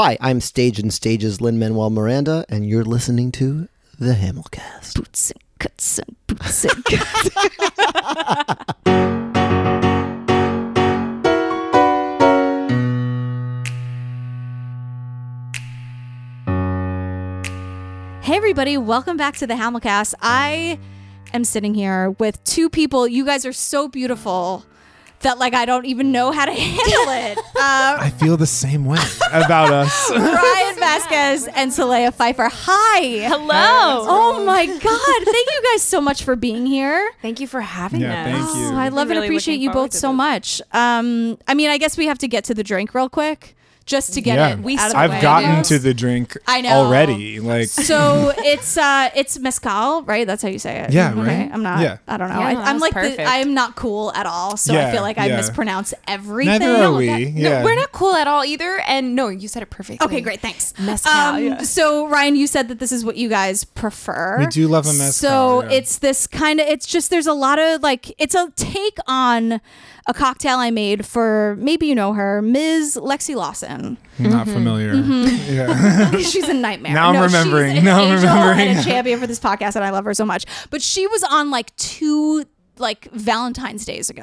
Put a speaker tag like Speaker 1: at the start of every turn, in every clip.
Speaker 1: Hi, I'm Stage and Stages Lin Manuel Miranda, and you're listening to the Hamilcast.
Speaker 2: Boots and cuts and boots and cuts. Hey everybody, welcome back to the Hamilcast. I am sitting here with two people. You guys are so beautiful that like I don't even know how to handle it. Uh,
Speaker 3: I feel the same way about us.
Speaker 2: Ryan Vasquez and Solea Pfeiffer. Hi.
Speaker 4: Hello.
Speaker 2: Oh my God. Thank you guys so much for being here.
Speaker 4: Thank you for having
Speaker 3: Yeah,
Speaker 4: us.
Speaker 3: thank you.
Speaker 2: Oh, I love
Speaker 4: I'm
Speaker 2: and appreciate you both so
Speaker 4: this.
Speaker 2: much. Um, I mean, I guess we have to get to the drink real quick just to get
Speaker 3: Yeah.
Speaker 2: it
Speaker 3: We
Speaker 2: out of the
Speaker 3: I've
Speaker 2: way.
Speaker 3: gotten to the drink
Speaker 2: I know.
Speaker 3: already. Like
Speaker 2: So it's uh it's mezcal, right? That's how you say it.
Speaker 3: Yeah,
Speaker 2: Okay.
Speaker 3: right?
Speaker 2: I'm not.
Speaker 3: Yeah.
Speaker 2: I don't know.
Speaker 4: Yeah,
Speaker 2: I,
Speaker 4: no,
Speaker 2: I'm like the. I'm not cool at all. So I feel like I
Speaker 3: yeah.
Speaker 2: mispronounce everything.
Speaker 3: neither are we.
Speaker 4: No,
Speaker 3: yeah.
Speaker 4: we're not cool at all either. And no, you said it perfectly.
Speaker 2: Okay, great. Thanks.
Speaker 4: Mezcal,
Speaker 2: Um,
Speaker 4: yeah.
Speaker 2: So Ryan, you said that this is what you guys prefer.
Speaker 3: We do love a mezcal,
Speaker 2: So
Speaker 3: yeah.
Speaker 2: it's this kind of. It's just there's a lot of like it's a take on a cocktail I made for maybe you know her, Ms. Lexi Lawson.
Speaker 3: not
Speaker 2: Mm-hmm.
Speaker 3: familiar. Yeah.
Speaker 2: she's a nightmare.
Speaker 3: Now I'm
Speaker 2: No,
Speaker 3: remembering.
Speaker 2: She's an
Speaker 3: Now I'm remembering.
Speaker 2: and a champion for this podcast, and I love her so much. But she was on like two like Valentine's days ago,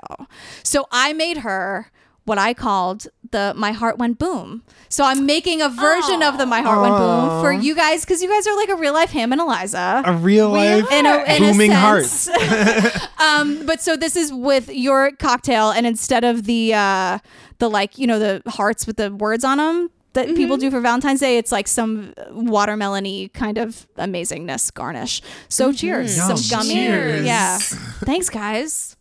Speaker 2: so I made her what I called the My Heart Went Boom. So I'm making a version of the My Heart Went Boom for you guys because you guys are like a real life Ham and Eliza.
Speaker 3: a real life
Speaker 2: in a, in
Speaker 3: booming
Speaker 2: a
Speaker 3: heart.
Speaker 2: um, but so this is with your cocktail, and instead of the uh, the like you know the hearts with the words on them that
Speaker 4: Mm-hmm.
Speaker 2: people do for Valentine's Day, it's like some watermelony kind of amazingness garnish. So cheers,
Speaker 3: Yum.
Speaker 2: some gummy,
Speaker 3: Cheers.
Speaker 2: yeah. Thanks, guys.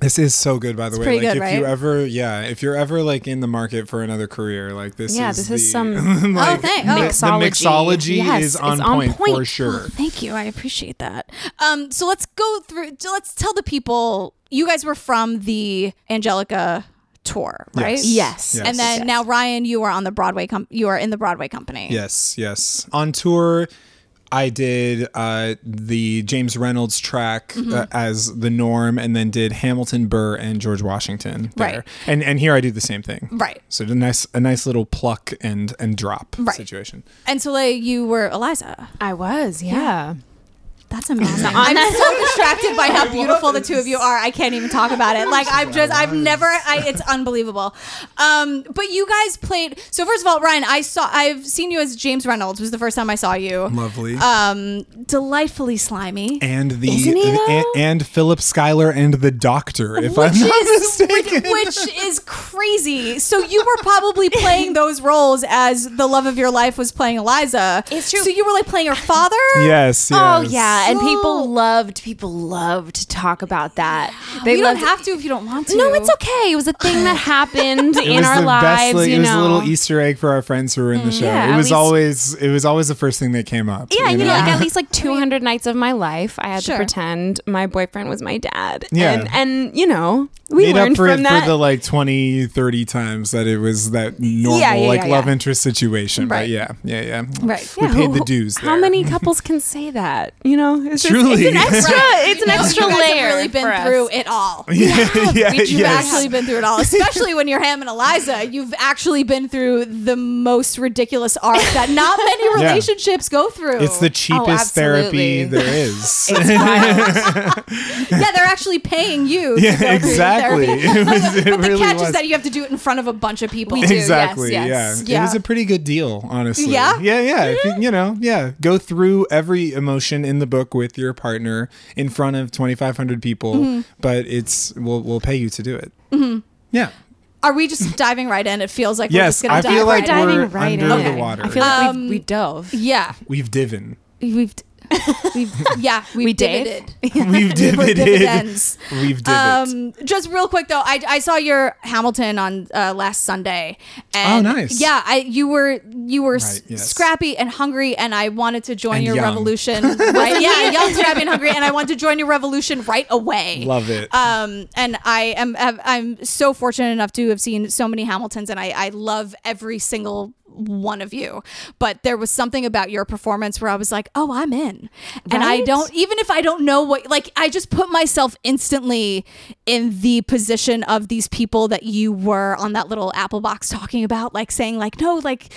Speaker 3: This is so good, by the
Speaker 2: It's
Speaker 3: way.
Speaker 2: pretty
Speaker 3: Like
Speaker 2: good,
Speaker 3: if you ever, yeah, if you're ever like in the market for another career, like this
Speaker 4: Yeah,
Speaker 3: is
Speaker 4: this
Speaker 3: the,
Speaker 4: is some
Speaker 2: oh, thank. Oh,
Speaker 3: the
Speaker 4: mixology.
Speaker 3: mixology
Speaker 4: Yes,
Speaker 3: is on,
Speaker 4: on
Speaker 3: point, for
Speaker 4: point.
Speaker 3: sure.
Speaker 2: Thank you. I appreciate that. Um, so let's go through. so Let's tell the people. You guys were from the Angelica tour, right?
Speaker 4: Yes.
Speaker 3: Yes.
Speaker 2: And then
Speaker 4: Yes.
Speaker 2: now Ryan, you are on the Broadway. Com- you are in the Broadway company.
Speaker 3: Yes, yes. On tour, I did uh, the James Reynolds track
Speaker 2: Mm-hmm.
Speaker 3: uh, as the norm, and then did Hamilton, Burr, and George Washington there.
Speaker 2: Right.
Speaker 3: And and here I do the same thing.
Speaker 2: Right.
Speaker 3: So a nice a nice little pluck and and drop
Speaker 2: Right.
Speaker 3: situation.
Speaker 2: And so like you were Eliza.
Speaker 4: I was, yeah.
Speaker 2: That's amazing. I'm so distracted by how beautiful the two of you are. I can't even talk about it. Like I've just, I've never. I, it's unbelievable. Um, but you guys played. So first of all, Ryan, I saw. I've seen you as James Reynolds. Was the first time I saw you.
Speaker 3: Lovely.
Speaker 2: Um, delightfully slimy.
Speaker 3: and the
Speaker 4: Isn't he,
Speaker 3: and, and Philip Schuyler and the Doctor, if I'm
Speaker 2: which
Speaker 3: not
Speaker 2: is
Speaker 3: mistaken.
Speaker 2: which is crazy. So you were probably playing those roles as the love of your life was playing Eliza.
Speaker 4: It's true.
Speaker 2: So you were like playing her father.
Speaker 3: yes, yes.
Speaker 4: Oh yeah, and people loved people loved to talk about that. They
Speaker 2: you don't
Speaker 4: loved
Speaker 2: have to if you don't want to.
Speaker 4: No, it's okay. It was a thing that happened in our
Speaker 3: the
Speaker 4: lives.
Speaker 3: best, like,
Speaker 4: you
Speaker 3: it was
Speaker 4: know,
Speaker 3: a little Easter egg for our friends who were in the mm. show.
Speaker 4: yeah,
Speaker 3: it was
Speaker 4: least-
Speaker 3: always it was always the first thing that came up.
Speaker 4: Yeah, you know,
Speaker 3: know?
Speaker 4: like at least like 200 nights of my life, I had
Speaker 2: Sure.
Speaker 4: to pretend my boyfriend was my dad.
Speaker 3: Yeah.
Speaker 4: And, and you know, we
Speaker 3: made
Speaker 4: learned
Speaker 3: up for
Speaker 4: from
Speaker 3: it
Speaker 4: that.
Speaker 3: for the like 20 30 times that it was that normal
Speaker 4: Yeah, yeah,
Speaker 3: like
Speaker 4: yeah,
Speaker 3: love
Speaker 4: yeah.
Speaker 3: interest situation
Speaker 2: Right.
Speaker 3: but yeah yeah yeah
Speaker 2: Right.
Speaker 3: we
Speaker 4: Yeah,
Speaker 3: paid
Speaker 4: who-
Speaker 3: the dues
Speaker 4: How many couples can say that? You know, it's just,
Speaker 3: Truly.
Speaker 4: it's an extra. It's an extra
Speaker 2: you guys
Speaker 4: layer.
Speaker 2: have really been
Speaker 4: for us.
Speaker 2: through it all.
Speaker 3: yeah yeah
Speaker 2: You've
Speaker 3: yes.
Speaker 2: actually been through it all, especially when you're Ham and Eliza. You've actually been through the most ridiculous arc that not many
Speaker 3: Yeah.
Speaker 2: relationships go through.
Speaker 3: it's the oh, cheapest therapy there is
Speaker 4: It's
Speaker 2: yeah, they're actually paying you. to
Speaker 3: Yeah,
Speaker 2: go through
Speaker 3: exactly.
Speaker 2: therapy.
Speaker 3: Was-
Speaker 2: but the
Speaker 3: really
Speaker 2: catch
Speaker 3: was.
Speaker 2: is that you have to do it in front of a bunch of people.
Speaker 4: We do.
Speaker 3: exactly
Speaker 4: yes,
Speaker 3: yeah.
Speaker 4: yes.
Speaker 3: it was a pretty good deal honestly
Speaker 2: Yeah?
Speaker 3: yeah yeah if you, you know yeah go through every emotion in the book with your partner in front of 2500 people
Speaker 2: Mm-hmm.
Speaker 3: but it's we'll, we'll pay you to do it yeah
Speaker 2: Are we just diving right in? It feels like we're
Speaker 3: yes
Speaker 2: just gonna
Speaker 3: i
Speaker 2: dive
Speaker 3: feel like
Speaker 2: right
Speaker 3: we're
Speaker 4: Diving right
Speaker 3: under
Speaker 4: in.
Speaker 3: the water
Speaker 4: I feel like
Speaker 2: Um,
Speaker 4: we, we dove.
Speaker 2: Yeah,
Speaker 3: we've divin
Speaker 2: we've, we've yeah, we've
Speaker 4: We did?
Speaker 2: divided.
Speaker 3: we've divided we've divot
Speaker 2: Um, just real quick though, I, I saw your Hamilton on uh, last Sunday. And
Speaker 3: Oh, nice.
Speaker 2: Yeah, I you were you were s-
Speaker 3: yes.
Speaker 2: scrappy and hungry, and I wanted to join
Speaker 3: And
Speaker 2: your
Speaker 3: young.
Speaker 2: revolution. right? Yeah, young, scrappy, and hungry, and I wanted to join your revolution right away.
Speaker 3: love it
Speaker 2: Um, and I am I'm so fortunate enough to have seen so many Hamiltons, and I I love every single one of you. But there was something about your performance where I was like, oh, I'm in, and I don't even if I don't know what like I just put myself instantly in the position of these people that you were on that little Apple box talking about, like saying like no, like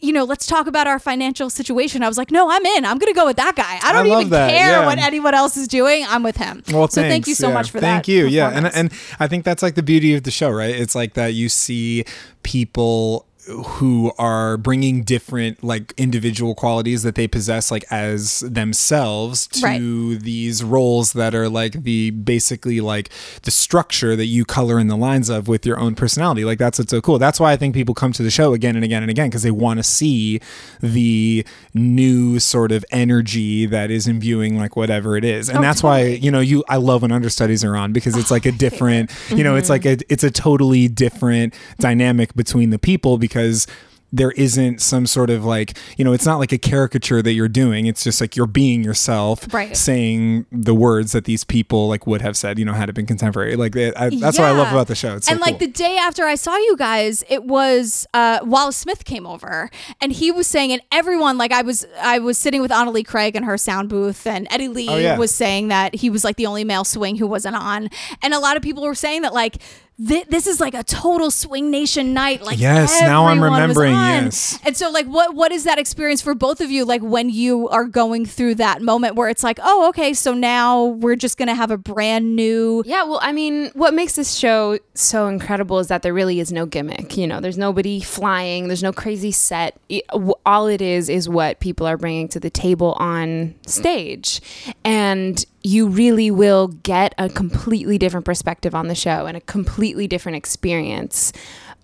Speaker 2: you know, let's talk about our financial situation. I was like, no, I'm in. I'm going to go with that guy. I don't
Speaker 3: love
Speaker 2: even
Speaker 3: that,
Speaker 2: care
Speaker 3: yeah.
Speaker 2: what anyone else is doing. I'm with him.
Speaker 3: Well,
Speaker 2: so thank you so
Speaker 3: yeah.
Speaker 2: much for that.
Speaker 3: Thank you. Yeah, and and I think that's like the beauty of the show, right? It's like that you see people who are bringing different like individual qualities that they possess like as themselves to
Speaker 2: Right.
Speaker 3: these roles that are like the basically like the structure that you color in the lines of with your own personality. Like that's what's so cool. That's why i think people come to the show again and again and again because they want to see the new sort of energy that is imbuing like whatever it is. And
Speaker 2: Oh,
Speaker 3: that's why you know you i love when understudies are on because it's like a different you know it's like a it's a totally different dynamic between the people because there isn't some sort of like you know it's not like a caricature that you're doing it's just like you're being yourself
Speaker 2: Right.
Speaker 3: saying the words that these people like would have said you know had it been contemporary like they, I, that's what i love about the show it's so
Speaker 2: and like
Speaker 3: cool.
Speaker 2: the day after I saw you guys, it was uh, Wallace Smith came over, and he was saying, and everyone like I was I was sitting with Annalie Craig in her sound booth, and Eddie Lee
Speaker 3: Oh, yeah.
Speaker 2: was saying that he was like the only male swing who wasn't on, and a lot of people were saying that like. Thi- This is like a total swing nation night. Like
Speaker 3: Yes, now I'm remembering, yes.
Speaker 2: And so, like, what what is that experience for both of you? Like when you are going through that moment where it's like, oh, okay, so now we're just gonna have a brand new
Speaker 4: Yeah, well, I mean, what makes this show so incredible is that there really is no gimmick. You know, there's nobody flying, there's no crazy set. It- all it is is what people are bringing to the table on stage. And you really will get a completely different perspective on the show and a completely different experience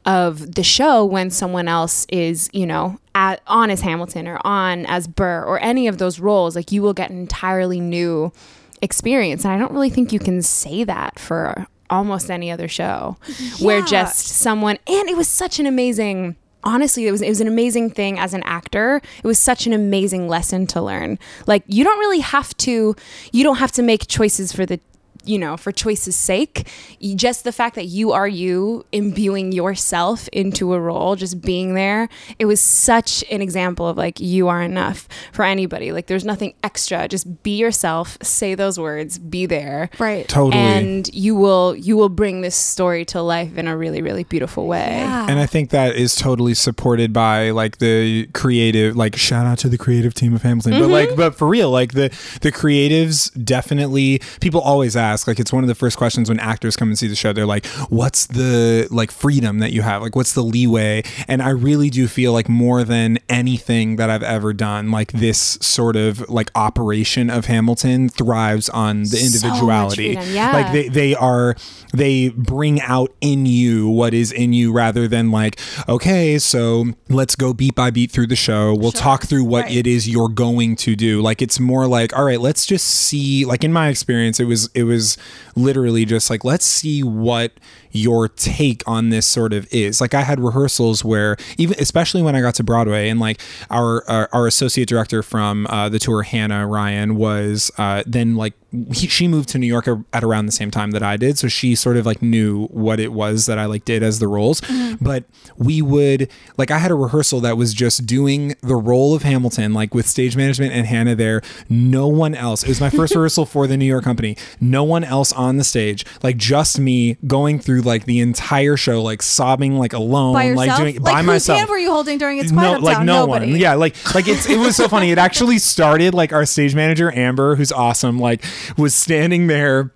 Speaker 4: of the show when someone else is, you know, at, on as Hamilton or on as Burr or any of those roles. Like you will get an entirely new experience. And I don't really think you can say that for almost any other show where just someone, and it was such an amazing. Honestly, it was it was an amazing thing as an actor. It was such an amazing lesson to learn. Like you don't really have to you don't have to make choices for the you know, for choice's sake. Just the fact that you are you, imbuing yourself into a role, just being there. It was such an example of like, you are enough for anybody. Like, there's nothing extra. Just be yourself, say those words, be there.
Speaker 2: right.
Speaker 3: totally
Speaker 4: And you will you will bring this story to life in a really really beautiful way.
Speaker 2: Yeah.
Speaker 3: and I think that is totally supported by like the creative, like shout out to the creative team of Hamilton. But
Speaker 2: Mm-hmm.
Speaker 3: like, but for real, like the the creatives definitely. People always ask, like, it's one of the first questions when actors come and see the show. They're like, "What's the like freedom that you have? Like, what's the leeway?" And I really do feel like more than anything that I've ever done, like this sort of like operation of Hamilton thrives on the
Speaker 4: So
Speaker 3: individuality.
Speaker 4: freedom, yeah.
Speaker 3: Like they they are they bring out in you what is in you rather than like okay so let's go beat by beat through the show we'll talk through what
Speaker 2: Right.
Speaker 3: it is you're going to do like it's more like all right let's just see like in my experience it was it was literally just like let's see what your take on this sort of is. Like i had rehearsals where even especially when i got to broadway and like our our, our associate director from uh, the tour hannah ryan was uh, then like he, she moved to new york at around the same time that i did. So she sort of like knew what it was that i like did as the roles. But we would like i had a rehearsal that was just doing the role of hamilton like with stage management and hannah there. No one else it was my first rehearsal for the new york company. No one else on the stage like just me going through like the entire show like sobbing like alone
Speaker 2: by yourself.
Speaker 3: like doing it
Speaker 2: like
Speaker 3: by
Speaker 2: whose
Speaker 3: myself
Speaker 2: hand were you holding during its
Speaker 3: no, like no
Speaker 2: Nobody.
Speaker 3: one. Yeah, like like it's it was so funny. It actually started like our stage manager Amber, who's awesome, like was standing there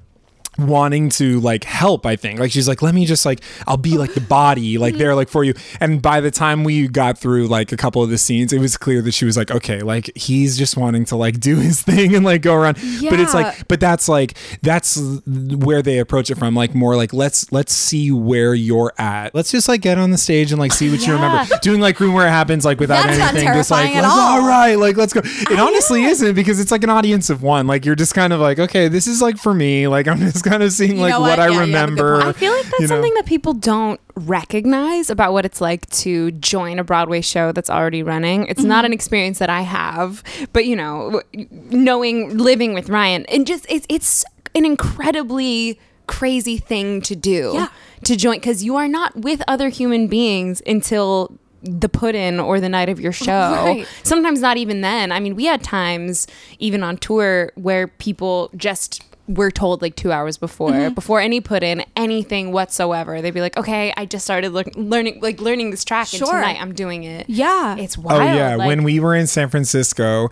Speaker 3: wanting to like help i think. Like she's like let me just like i'll be like the body like mm-hmm. there like for you. And by the time we got through like a couple of the scenes it was clear that she was like okay like he's just wanting to like do his thing and like go around. But it's like but that's like that's where they approach it from like more like let's let's see where you're at. Let's just like get on the stage and like see what you remember. Doing like room where it happens like without
Speaker 2: That's
Speaker 3: anything just like
Speaker 2: terrifying all.
Speaker 3: all. Right like let's go. It honestly isn't because it's like an audience of one. Like you're just kind of like okay this is like for me. Like i'm just kind of seeing
Speaker 2: You
Speaker 3: like what,
Speaker 2: what?
Speaker 3: i
Speaker 2: Yeah, you have a good
Speaker 3: remember.
Speaker 4: I feel like that's
Speaker 3: you know?
Speaker 4: something that people don't recognize about what it's like to join a Broadway show that's already running. It's not
Speaker 2: Mm-hmm.
Speaker 4: an experience that I have, but you know, knowing living with Ryan and just it's it's an incredibly crazy thing to do
Speaker 2: Yeah.
Speaker 4: to join because you are not with other human beings until the put in or the night of your show.
Speaker 2: Right.
Speaker 4: Sometimes not even then. I mean, we had times even on tour where people just we're told like two hours before
Speaker 2: Mm-hmm.
Speaker 4: before any put in anything whatsoever. They'd be like, okay, I just started lear- learning like learning this track, and tonight I'm doing it.
Speaker 2: Yeah.
Speaker 4: it's wild.
Speaker 3: Oh yeah,
Speaker 4: like-
Speaker 3: when we were in San Francisco,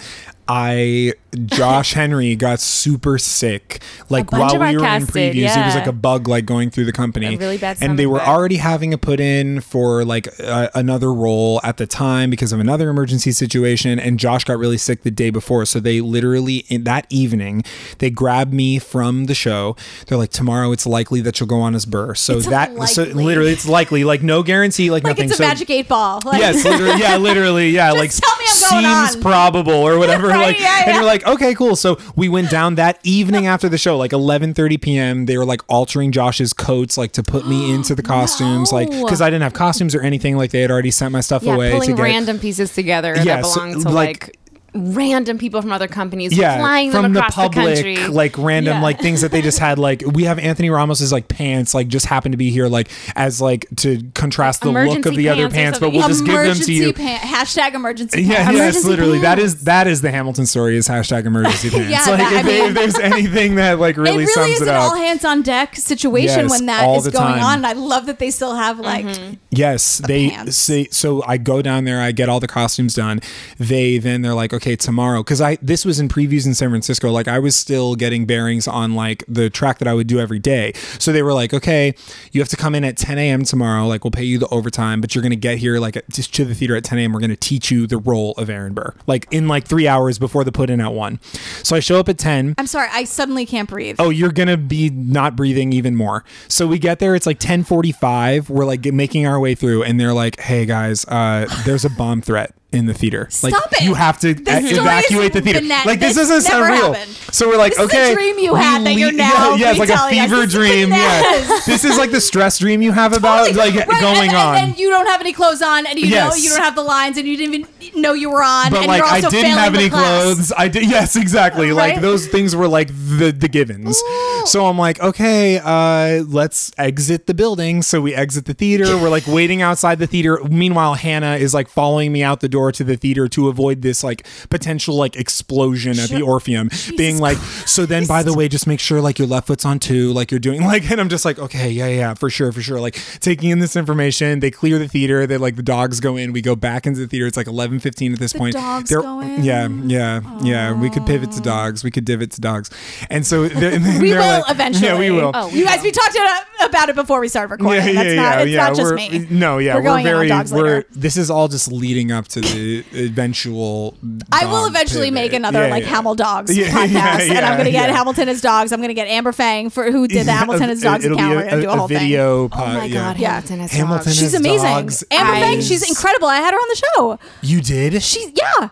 Speaker 3: I Josh Henry got super sick. Like while we were in previews, it was like a bug like going through the company.
Speaker 4: A really bad
Speaker 3: and they were
Speaker 4: bug.
Speaker 3: already having a put in for like uh, another role at the time because of another emergency situation. And Josh got really sick the day before, so they literally in that evening they grabbed me from the show. They're like, tomorrow it's likely that you'll go on as Burr. So
Speaker 2: It's
Speaker 3: that so literally it's likely like no guarantee like,
Speaker 2: like
Speaker 3: nothing.
Speaker 2: it's a
Speaker 3: so,
Speaker 2: magic eight ball. Like,
Speaker 3: Yes, literally, yeah, literally, yeah. like
Speaker 2: tell me I'm going
Speaker 3: seems probable or whatever. Like,
Speaker 2: yeah,
Speaker 3: and you're like, okay, cool. So we went down that evening after the show, like 11:30 p.m. They were like altering Josh's coats, like to put me into the costumes, like because I didn't have costumes or anything. Like they had already sent my stuff
Speaker 4: yeah,
Speaker 3: away
Speaker 4: pulling
Speaker 3: to get.
Speaker 4: random pieces together
Speaker 3: Yeah,
Speaker 4: that
Speaker 3: so,
Speaker 4: to
Speaker 3: like-
Speaker 4: like, random people from other companies,
Speaker 3: yeah,
Speaker 4: flying
Speaker 3: from
Speaker 4: them
Speaker 3: the
Speaker 4: across the,
Speaker 3: public,
Speaker 4: country.
Speaker 3: like random,
Speaker 4: Yeah.
Speaker 3: like things that they just had. Like we have Anthony Ramos's like pants, like just happened to be here, like as like to contrast the look of the other
Speaker 4: pants or
Speaker 3: pants, but we'll just give them to you.
Speaker 2: Pan- hashtag emergency.
Speaker 3: Yeah,
Speaker 2: pants.
Speaker 3: yes,
Speaker 4: Emergency
Speaker 3: literally. That
Speaker 4: pants.
Speaker 3: is that is the Hamilton story. Is hashtag emergency pants.
Speaker 2: Yeah,
Speaker 3: like
Speaker 2: that-
Speaker 3: if,
Speaker 2: I mean-
Speaker 3: if there's anything that like really, sums
Speaker 2: it really
Speaker 3: sums
Speaker 2: is
Speaker 3: it
Speaker 2: an
Speaker 3: up.
Speaker 2: all hands on deck situation
Speaker 3: Yes,
Speaker 2: when that
Speaker 3: all
Speaker 2: is
Speaker 3: the
Speaker 2: going
Speaker 3: time.
Speaker 2: on. And I love that they still have like mm-hmm.
Speaker 3: Yes, they
Speaker 2: pants.
Speaker 3: say so. I go down there, I get all the costumes done. They then they're like, okay, tomorrow, because I this was in previews in San Francisco. Like I was still getting bearings on like the track that I would do every day. So they were like, okay, you have to come in at 10 a.m. tomorrow. Like we'll pay you the overtime, but you're gonna get here like at, just to the theater at 10 a.m. We're gonna teach you the role of Aaron Burr, like in like three hours before the put in at one. So I show up at 10.
Speaker 2: I'm sorry, I suddenly can't breathe.
Speaker 3: Oh, you're gonna be not breathing even more. So we get there. It's like 10:45. We're like making our way through, and they're like, "Hey guys, uh, there's a bomb threat in the theater. like
Speaker 2: Stop it.
Speaker 3: you have to evacuate the theater. like this,
Speaker 2: this
Speaker 3: doesn't sound real.
Speaker 2: happened.
Speaker 3: So we're like,
Speaker 2: This is a
Speaker 3: okay,
Speaker 2: dream you had that you're now
Speaker 3: yeah, yeah, it's like a
Speaker 2: retelling us.
Speaker 3: fever dream. Yeah, this is like the stress dream you have about
Speaker 2: Totally.
Speaker 3: like
Speaker 2: Right,
Speaker 3: going
Speaker 2: and,
Speaker 3: on.
Speaker 2: And then you don't have any clothes on, and you know you don't have the lines, and you didn't even know you were on,
Speaker 3: but like I didn't have any clothes. I did yes, exactly. Like those things were like the the givens. So I'm like, okay, uh, let's exit the building. So we exit the theater. We're like waiting outside the theater. Meanwhile, Hannah is like following me out the door to the theater to avoid this like potential like explosion at the Orpheum. being like, so then by the way, just make sure like your left foot's on two, like you're doing like, and I'm just like, okay, yeah, yeah, for sure, for sure. Like taking in this information. They clear the theater. They like the dogs go in. We go back into the theater. It's like 11:15 at this
Speaker 2: The
Speaker 3: point.
Speaker 2: dogs
Speaker 3: They're-
Speaker 2: go in?
Speaker 3: Yeah, yeah, yeah. We could pivot to dogs. We could divot to dogs. And so they're,
Speaker 2: We
Speaker 3: they're
Speaker 2: will
Speaker 3: like-
Speaker 2: eventually.
Speaker 3: Yeah, we will.
Speaker 4: Oh,
Speaker 2: You guys, we talked about- about it before we started recording.
Speaker 3: Yeah, yeah,
Speaker 2: That's
Speaker 3: yeah,
Speaker 2: not, it's
Speaker 3: yeah.
Speaker 2: not just
Speaker 3: we're,
Speaker 2: me.
Speaker 3: No, yeah,
Speaker 2: We're
Speaker 3: we're,
Speaker 2: going in on
Speaker 3: very.
Speaker 2: dogs
Speaker 3: we're.
Speaker 2: later.
Speaker 3: This is all just leading up to the eventual.
Speaker 2: I will eventually
Speaker 3: pivot.
Speaker 2: make another
Speaker 3: Yeah,
Speaker 2: like
Speaker 3: yeah.
Speaker 2: Hamil Dogs
Speaker 3: Yeah,
Speaker 2: podcast,
Speaker 3: yeah,
Speaker 2: and I'm going to get
Speaker 3: yeah.
Speaker 2: Hamilton as dogs. I'm going to get Amber Fang for who did the Hamilton as dogs
Speaker 3: It'll
Speaker 2: account. We're going to do a, whole
Speaker 3: video.
Speaker 4: oh my god. Hamilton has
Speaker 3: Hamilton
Speaker 4: dogs.
Speaker 2: She's amazing. Amber Fang, she's incredible. I had her on the show.
Speaker 3: You did.
Speaker 2: She's yeah.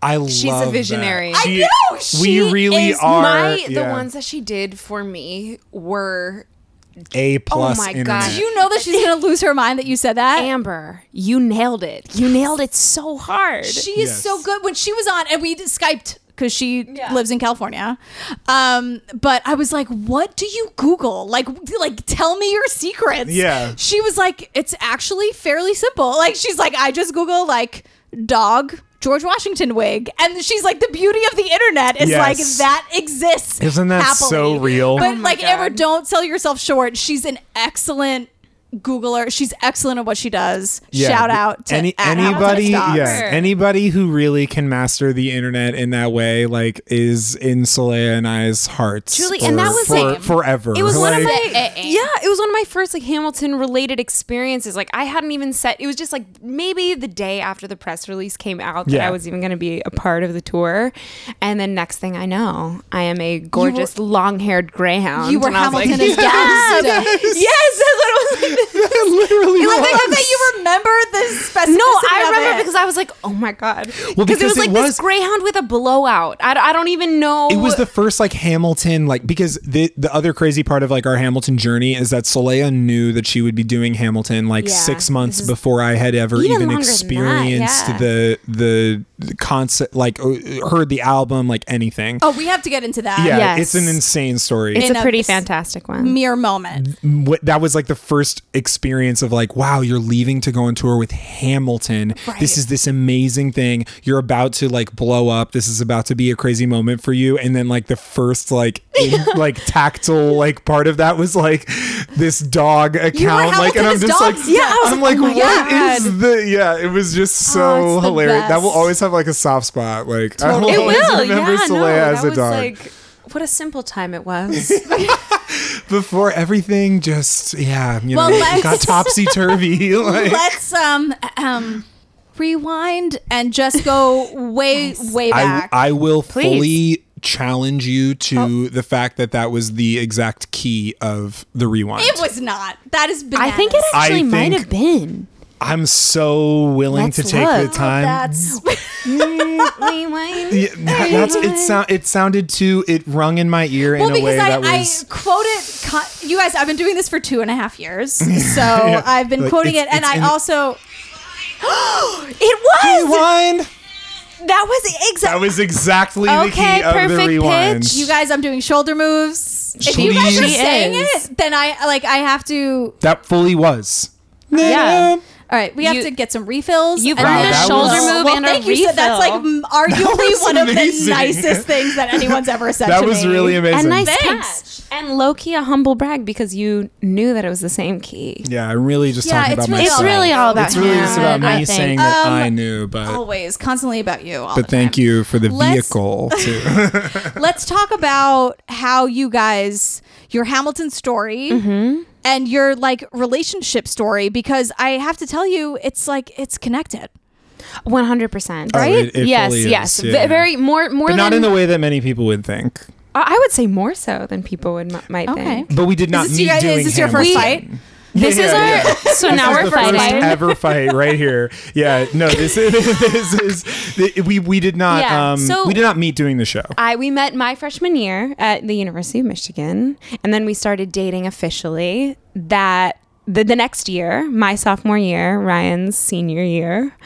Speaker 3: I love.
Speaker 4: She's a visionary.
Speaker 3: That.
Speaker 4: I
Speaker 3: She-
Speaker 2: know,
Speaker 3: we
Speaker 2: she
Speaker 3: really
Speaker 2: is
Speaker 3: are.
Speaker 4: My the ones that she did for me were
Speaker 3: A plus.
Speaker 4: Oh my God.
Speaker 3: internet.
Speaker 2: Did you know that she's going to lose her mind that you said that?
Speaker 4: Amber. You nailed it. You nailed it so hard.
Speaker 2: She is
Speaker 3: Yes.
Speaker 2: so good. When she was on, and we Skyped because she lives in California. Um, but I was like, "What do you Google? Like, like tell me your secrets."
Speaker 3: Yeah.
Speaker 2: She was like, "It's actually fairly simple." Like, she's like, "I just Google like dog." George Washington wig, and she's like, the beauty of the internet is
Speaker 3: Yes.
Speaker 2: like that exists.
Speaker 3: Isn't that
Speaker 2: happily.
Speaker 3: so real?
Speaker 2: But
Speaker 4: Oh
Speaker 2: like, Amber,
Speaker 4: God.
Speaker 2: don't sell yourself short. She's an excellent Googler. She's excellent at what she does.
Speaker 3: Yeah,
Speaker 2: Shout out to
Speaker 3: any anybody
Speaker 2: It's Dogs.
Speaker 3: yeah anybody who really can master the internet in that way like is in Solea and I's hearts
Speaker 4: Truly,
Speaker 3: for,
Speaker 4: and that was
Speaker 3: for,
Speaker 4: like-
Speaker 3: forever
Speaker 4: It was one of
Speaker 3: Like,
Speaker 4: my yeah. It was one of my first like Hamilton related experiences. Like I hadn't even set. It was just like maybe the day after the press release came out that
Speaker 3: Yeah.
Speaker 4: I was even going to be a part of the tour, and then next thing I know, I am a gorgeous long haired greyhound.
Speaker 2: You were
Speaker 4: and I was like,
Speaker 2: Hamilton as
Speaker 4: yes,
Speaker 2: dogs.
Speaker 4: yes, that's what it was.
Speaker 3: literally
Speaker 2: I
Speaker 3: was.
Speaker 2: think that you remember the specificity
Speaker 4: No, I
Speaker 2: of
Speaker 4: remember
Speaker 2: it.
Speaker 4: because I was like, oh my god,
Speaker 3: Well,
Speaker 4: because it
Speaker 3: because
Speaker 4: was
Speaker 3: it
Speaker 4: like
Speaker 3: was-
Speaker 4: this greyhound with a blowout. I, I don't even know.
Speaker 3: it was the first like Hamilton like because the the other crazy part of like our Hamilton journey is that Solea knew that she would be doing Hamilton like
Speaker 4: Yeah,
Speaker 3: six months
Speaker 4: this
Speaker 3: before I had ever
Speaker 4: even
Speaker 3: even
Speaker 4: longer than that,
Speaker 3: experienced
Speaker 4: yeah.
Speaker 3: the the the concept like uh, heard the album like anything.
Speaker 2: oh, we have to get into that.
Speaker 3: yeah,
Speaker 4: yes.
Speaker 3: it's an insane story.
Speaker 4: it's
Speaker 2: in
Speaker 4: a
Speaker 2: a
Speaker 4: pretty
Speaker 2: s-
Speaker 4: fantastic one.
Speaker 2: Mere moment.
Speaker 3: what that was like the first experience of like wow you're leaving to go on tour with hamilton this is this amazing thing. You're about to like blow up. This is about to be a crazy moment for you. And then like the first like in, like tactile like part of that was like this dog account. Like and I'm just like.
Speaker 2: Yeah,
Speaker 3: I'm
Speaker 2: like,
Speaker 3: like,
Speaker 2: oh
Speaker 3: what
Speaker 2: God.
Speaker 3: is the yeah, it was just
Speaker 2: Oh,
Speaker 3: so
Speaker 2: the
Speaker 3: hilarious. That will always have like a soft spot. Like I will always
Speaker 4: will.
Speaker 3: remember
Speaker 4: Yeah,
Speaker 3: Solea
Speaker 4: no,
Speaker 3: as a dog.
Speaker 4: like what a simple time it was.
Speaker 3: Before everything just yeah, you
Speaker 2: Well,
Speaker 3: know,
Speaker 2: let's-
Speaker 3: got topsy turvy. like
Speaker 2: Let's um um rewind and just go way way back.
Speaker 3: I will
Speaker 4: Please.
Speaker 3: fully challenge you to the fact that that was the exact key of the rewind.
Speaker 2: it was not. That is bananas.
Speaker 4: I think it
Speaker 3: I
Speaker 4: actually might
Speaker 3: think-
Speaker 4: have been.
Speaker 3: I'm so willing
Speaker 4: Let's
Speaker 3: to take
Speaker 4: look.
Speaker 3: the time.
Speaker 2: That's
Speaker 4: Rewind.
Speaker 3: Yeah, that's it. Sound it sounded too. It rung in my ear
Speaker 2: well
Speaker 3: in a way
Speaker 2: because I,
Speaker 3: that
Speaker 2: I quoted you guys. I've been doing this for two and a half years, so I've been
Speaker 3: Like,
Speaker 2: quoting
Speaker 3: it's-
Speaker 2: it, and
Speaker 3: it's
Speaker 2: I also. it was.
Speaker 3: Rewind.
Speaker 2: That was exactly.
Speaker 3: That was exactly the
Speaker 4: Okay,
Speaker 3: key of the
Speaker 4: perfect
Speaker 3: rewind.
Speaker 4: pitch.
Speaker 2: You guys, I'm doing shoulder moves. If you guys are saying it, then I like I have to.
Speaker 3: that fully was.
Speaker 4: Yeah.
Speaker 2: All right, we have
Speaker 4: You-
Speaker 2: to get some refills. You've
Speaker 3: brought
Speaker 2: then-
Speaker 3: a shoulder
Speaker 4: move
Speaker 2: well,
Speaker 4: and a
Speaker 2: thank you. So that's like arguably
Speaker 3: was
Speaker 2: one of the nicest things that anyone's ever said
Speaker 3: That
Speaker 2: to
Speaker 3: was
Speaker 2: me.
Speaker 3: really amazing.
Speaker 4: and nice
Speaker 2: Thanks.
Speaker 4: catch. And low key a humble brag because you knew that it was the same key.
Speaker 3: Yeah, I'm really just
Speaker 2: Yeah,
Speaker 3: talking about
Speaker 2: really
Speaker 3: myself.
Speaker 4: It's really all about
Speaker 3: It's really
Speaker 4: him,
Speaker 3: just about me saying that
Speaker 2: Um,
Speaker 3: I knew, but
Speaker 2: Always, constantly about you. All
Speaker 3: but
Speaker 2: the
Speaker 3: thank
Speaker 2: time.
Speaker 3: you for the
Speaker 2: Let's-
Speaker 3: vehicle too.
Speaker 2: Let's talk about how you guys, your Hamilton story.
Speaker 3: Mm-hmm.
Speaker 2: And your like relationship story because I have to tell you, it's like it's connected.
Speaker 4: One hundred percent.
Speaker 3: Oh,
Speaker 4: Right?
Speaker 3: it- it
Speaker 4: yes.
Speaker 3: fully is,
Speaker 4: yes.
Speaker 3: yeah.
Speaker 4: V- very more more
Speaker 3: but
Speaker 4: than
Speaker 3: not in the way that many people would think.
Speaker 4: I I would say more so than people would m- might
Speaker 2: Okay.
Speaker 4: think.
Speaker 3: But we did not
Speaker 2: this
Speaker 3: meet
Speaker 2: you guys- is this your first
Speaker 3: Hamilton.
Speaker 2: fight?
Speaker 4: This
Speaker 3: Yeah,
Speaker 4: is our
Speaker 3: yeah.
Speaker 4: so now we're
Speaker 3: is the first
Speaker 4: fighting.
Speaker 3: ever fight right here. Yeah, no, this is, this is we we did not
Speaker 4: Yeah,
Speaker 3: um
Speaker 4: so-
Speaker 3: we did not meet doing the show.
Speaker 4: I we met my freshman year at the University of Michigan, and then we started dating officially that the, the next year, my sophomore year, Ryan's senior year,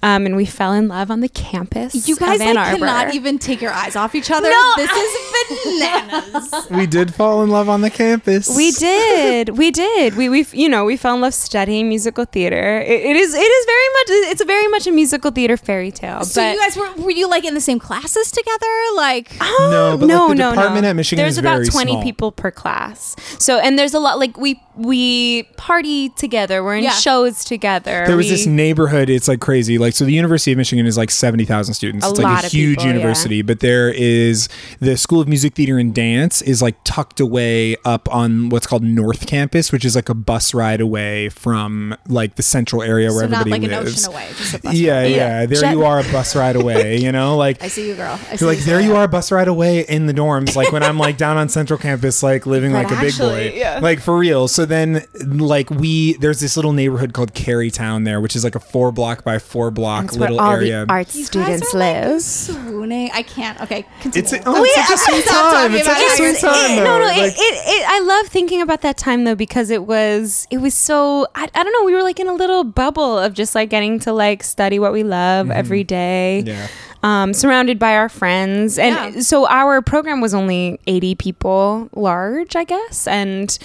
Speaker 4: um, and we fell in love on the campus.
Speaker 2: You guys
Speaker 4: of Ann
Speaker 2: like
Speaker 4: Arbor.
Speaker 2: cannot even take your eyes off each other.
Speaker 4: No,
Speaker 2: this is bananas.
Speaker 3: we did fall in love on the campus.
Speaker 4: We did, we did. We we you know we fell in love studying musical theater. It, it is it is very much it's a very much a musical theater fairy tale.
Speaker 2: so
Speaker 4: but
Speaker 2: you guys were were you like in the same classes together? Like
Speaker 3: No, but like the department at Michigan
Speaker 4: There's
Speaker 3: is
Speaker 4: about
Speaker 3: very
Speaker 4: 20
Speaker 3: small.
Speaker 4: people per class. So and there's a lot like we we party together. We're in
Speaker 2: Yeah.
Speaker 4: shows together.
Speaker 3: There was
Speaker 4: we,
Speaker 3: this neighborhood. It's like crazy. Like so, the University of Michigan is like seventy thousand students.
Speaker 4: A
Speaker 3: it's like
Speaker 4: lot
Speaker 3: a
Speaker 4: of
Speaker 3: huge
Speaker 4: people, yeah.
Speaker 3: university. But there is the School of Music, Theater, and Dance is like tucked away up on what's called North Campus, which is like a bus ride away from like the central area where
Speaker 2: so not
Speaker 3: everybody
Speaker 2: like
Speaker 3: lives.
Speaker 2: an ocean away, just a bus
Speaker 3: Yeah,
Speaker 2: ride.
Speaker 3: yeah, There
Speaker 4: Jet-
Speaker 3: you are, a bus ride away. You know, like
Speaker 2: I see you, girl. I see
Speaker 3: you're like
Speaker 2: you,
Speaker 3: there
Speaker 2: girl.
Speaker 3: you are, a bus ride away in the dorms. Like when I'm like down on Central Campus, like living
Speaker 4: But
Speaker 3: like a big boy,
Speaker 4: yeah.
Speaker 3: like for real. So then, like we there's this little neighborhood called Kerrytown there, which is like a four block by four block
Speaker 4: little area.
Speaker 3: where
Speaker 4: all
Speaker 3: area.
Speaker 4: the art
Speaker 2: You guys
Speaker 4: students
Speaker 2: are, like,
Speaker 4: live.
Speaker 2: swooning. I can't. Okay, continue.
Speaker 3: It's a, oh, it's such a sweet
Speaker 2: Stop
Speaker 3: time.
Speaker 2: talking
Speaker 3: It's such
Speaker 2: about
Speaker 3: a
Speaker 2: it.
Speaker 3: sweet time.
Speaker 4: It-
Speaker 3: though.
Speaker 4: no, no,
Speaker 3: Like-
Speaker 4: it, it, it, I love thinking about that time though because it was it was so I, I don't know we were like in a little bubble of just like getting to like study what we love every day,
Speaker 3: Mm-hmm. Yeah.
Speaker 4: um, surrounded by our friends, and
Speaker 2: Yeah.
Speaker 4: so our program was only eighty people large, I guess, and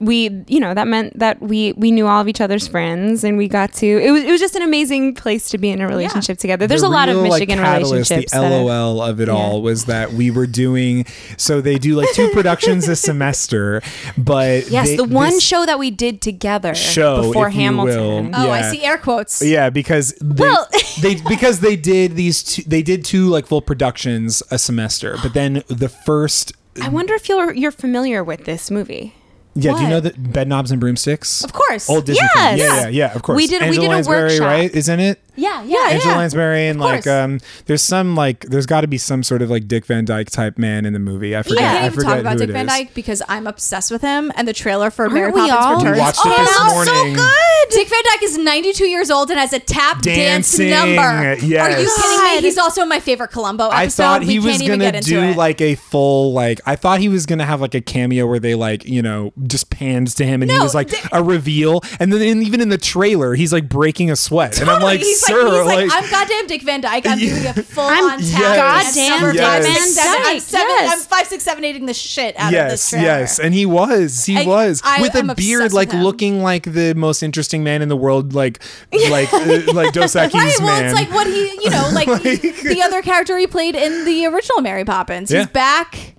Speaker 4: we you know that meant that we we knew all of each other's friends and we got to it was it was just an amazing place to be in a relationship together. There's
Speaker 3: the
Speaker 4: a lot of
Speaker 3: real, like,
Speaker 4: Michigan
Speaker 3: catalyst,
Speaker 4: relationships.
Speaker 3: The
Speaker 4: that
Speaker 3: LOL of it
Speaker 4: Yeah.
Speaker 3: all was that we were doing so they do like two productions a semester, but
Speaker 4: Yes,
Speaker 3: they-
Speaker 4: the one show that we did together
Speaker 3: show
Speaker 4: before Hamilton.
Speaker 3: will.
Speaker 2: Oh, I see air quotes.
Speaker 3: Yeah, because they,
Speaker 4: Well-
Speaker 3: they because they did these two, they did two like full productions a semester, but then the first
Speaker 4: I wonder if you're you're familiar with this movie.
Speaker 3: Yeah, do you know that Bedknobs and Broomsticks?
Speaker 2: Of course.
Speaker 3: Old Disney
Speaker 4: Yes.
Speaker 3: Yeah, yeah, yeah, of course.
Speaker 4: We did- we did a
Speaker 3: Lansbury,
Speaker 4: workshop.
Speaker 3: right? Isn't it?
Speaker 4: Yeah,
Speaker 2: yeah.
Speaker 3: Angela Lansbury and like um there's some like there's got to be some sort of like Dick Van Dyke type man in the movie. I forget.
Speaker 2: I
Speaker 3: I,
Speaker 2: can't even
Speaker 3: forget
Speaker 2: talk about Dick Van. Dyke because I'm obsessed with him and the trailer for Mary
Speaker 4: we
Speaker 2: Poppins
Speaker 4: all?
Speaker 2: Returns.
Speaker 3: We watched it
Speaker 2: oh,
Speaker 3: this
Speaker 2: so good. Dick Van Dyke is 92 years old and has a tap
Speaker 3: Dancing,
Speaker 2: dance number. Are you
Speaker 3: yes.
Speaker 2: kidding me? He's also in my favorite Columbo episode.
Speaker 3: I thought he
Speaker 2: we
Speaker 3: was gonna do like a full like I thought he was gonna have like a cameo where they like you know just panned to him and he was like
Speaker 2: th-
Speaker 3: a reveal and then in, even in the trailer he's like breaking a sweat and I'm like
Speaker 2: he's
Speaker 3: sir
Speaker 2: like, he's
Speaker 3: like,
Speaker 2: like, I'm goddamn Dick Van Dyke. I'm
Speaker 3: Yeah.
Speaker 2: doing a full
Speaker 4: I'm
Speaker 2: on tap.
Speaker 3: Yes.
Speaker 2: dance
Speaker 4: goddamn
Speaker 2: number
Speaker 3: Dick
Speaker 2: five,
Speaker 3: Van
Speaker 2: six, seven. I'm
Speaker 4: Dyke,
Speaker 2: seven.
Speaker 4: yes.
Speaker 2: I'm five, six, seven, eighting the shit out of this
Speaker 3: yes
Speaker 2: trailer.
Speaker 3: yes and he was he
Speaker 2: I-
Speaker 3: was
Speaker 2: I
Speaker 3: with a
Speaker 2: am obsessed
Speaker 3: beard like looking like the most interesting man in the world like like uh, like Dos Equis
Speaker 2: Right, well,
Speaker 3: man
Speaker 2: it's like what he, you know, like, the other character he played in the original Mary Poppins.
Speaker 3: Yeah.
Speaker 2: He's back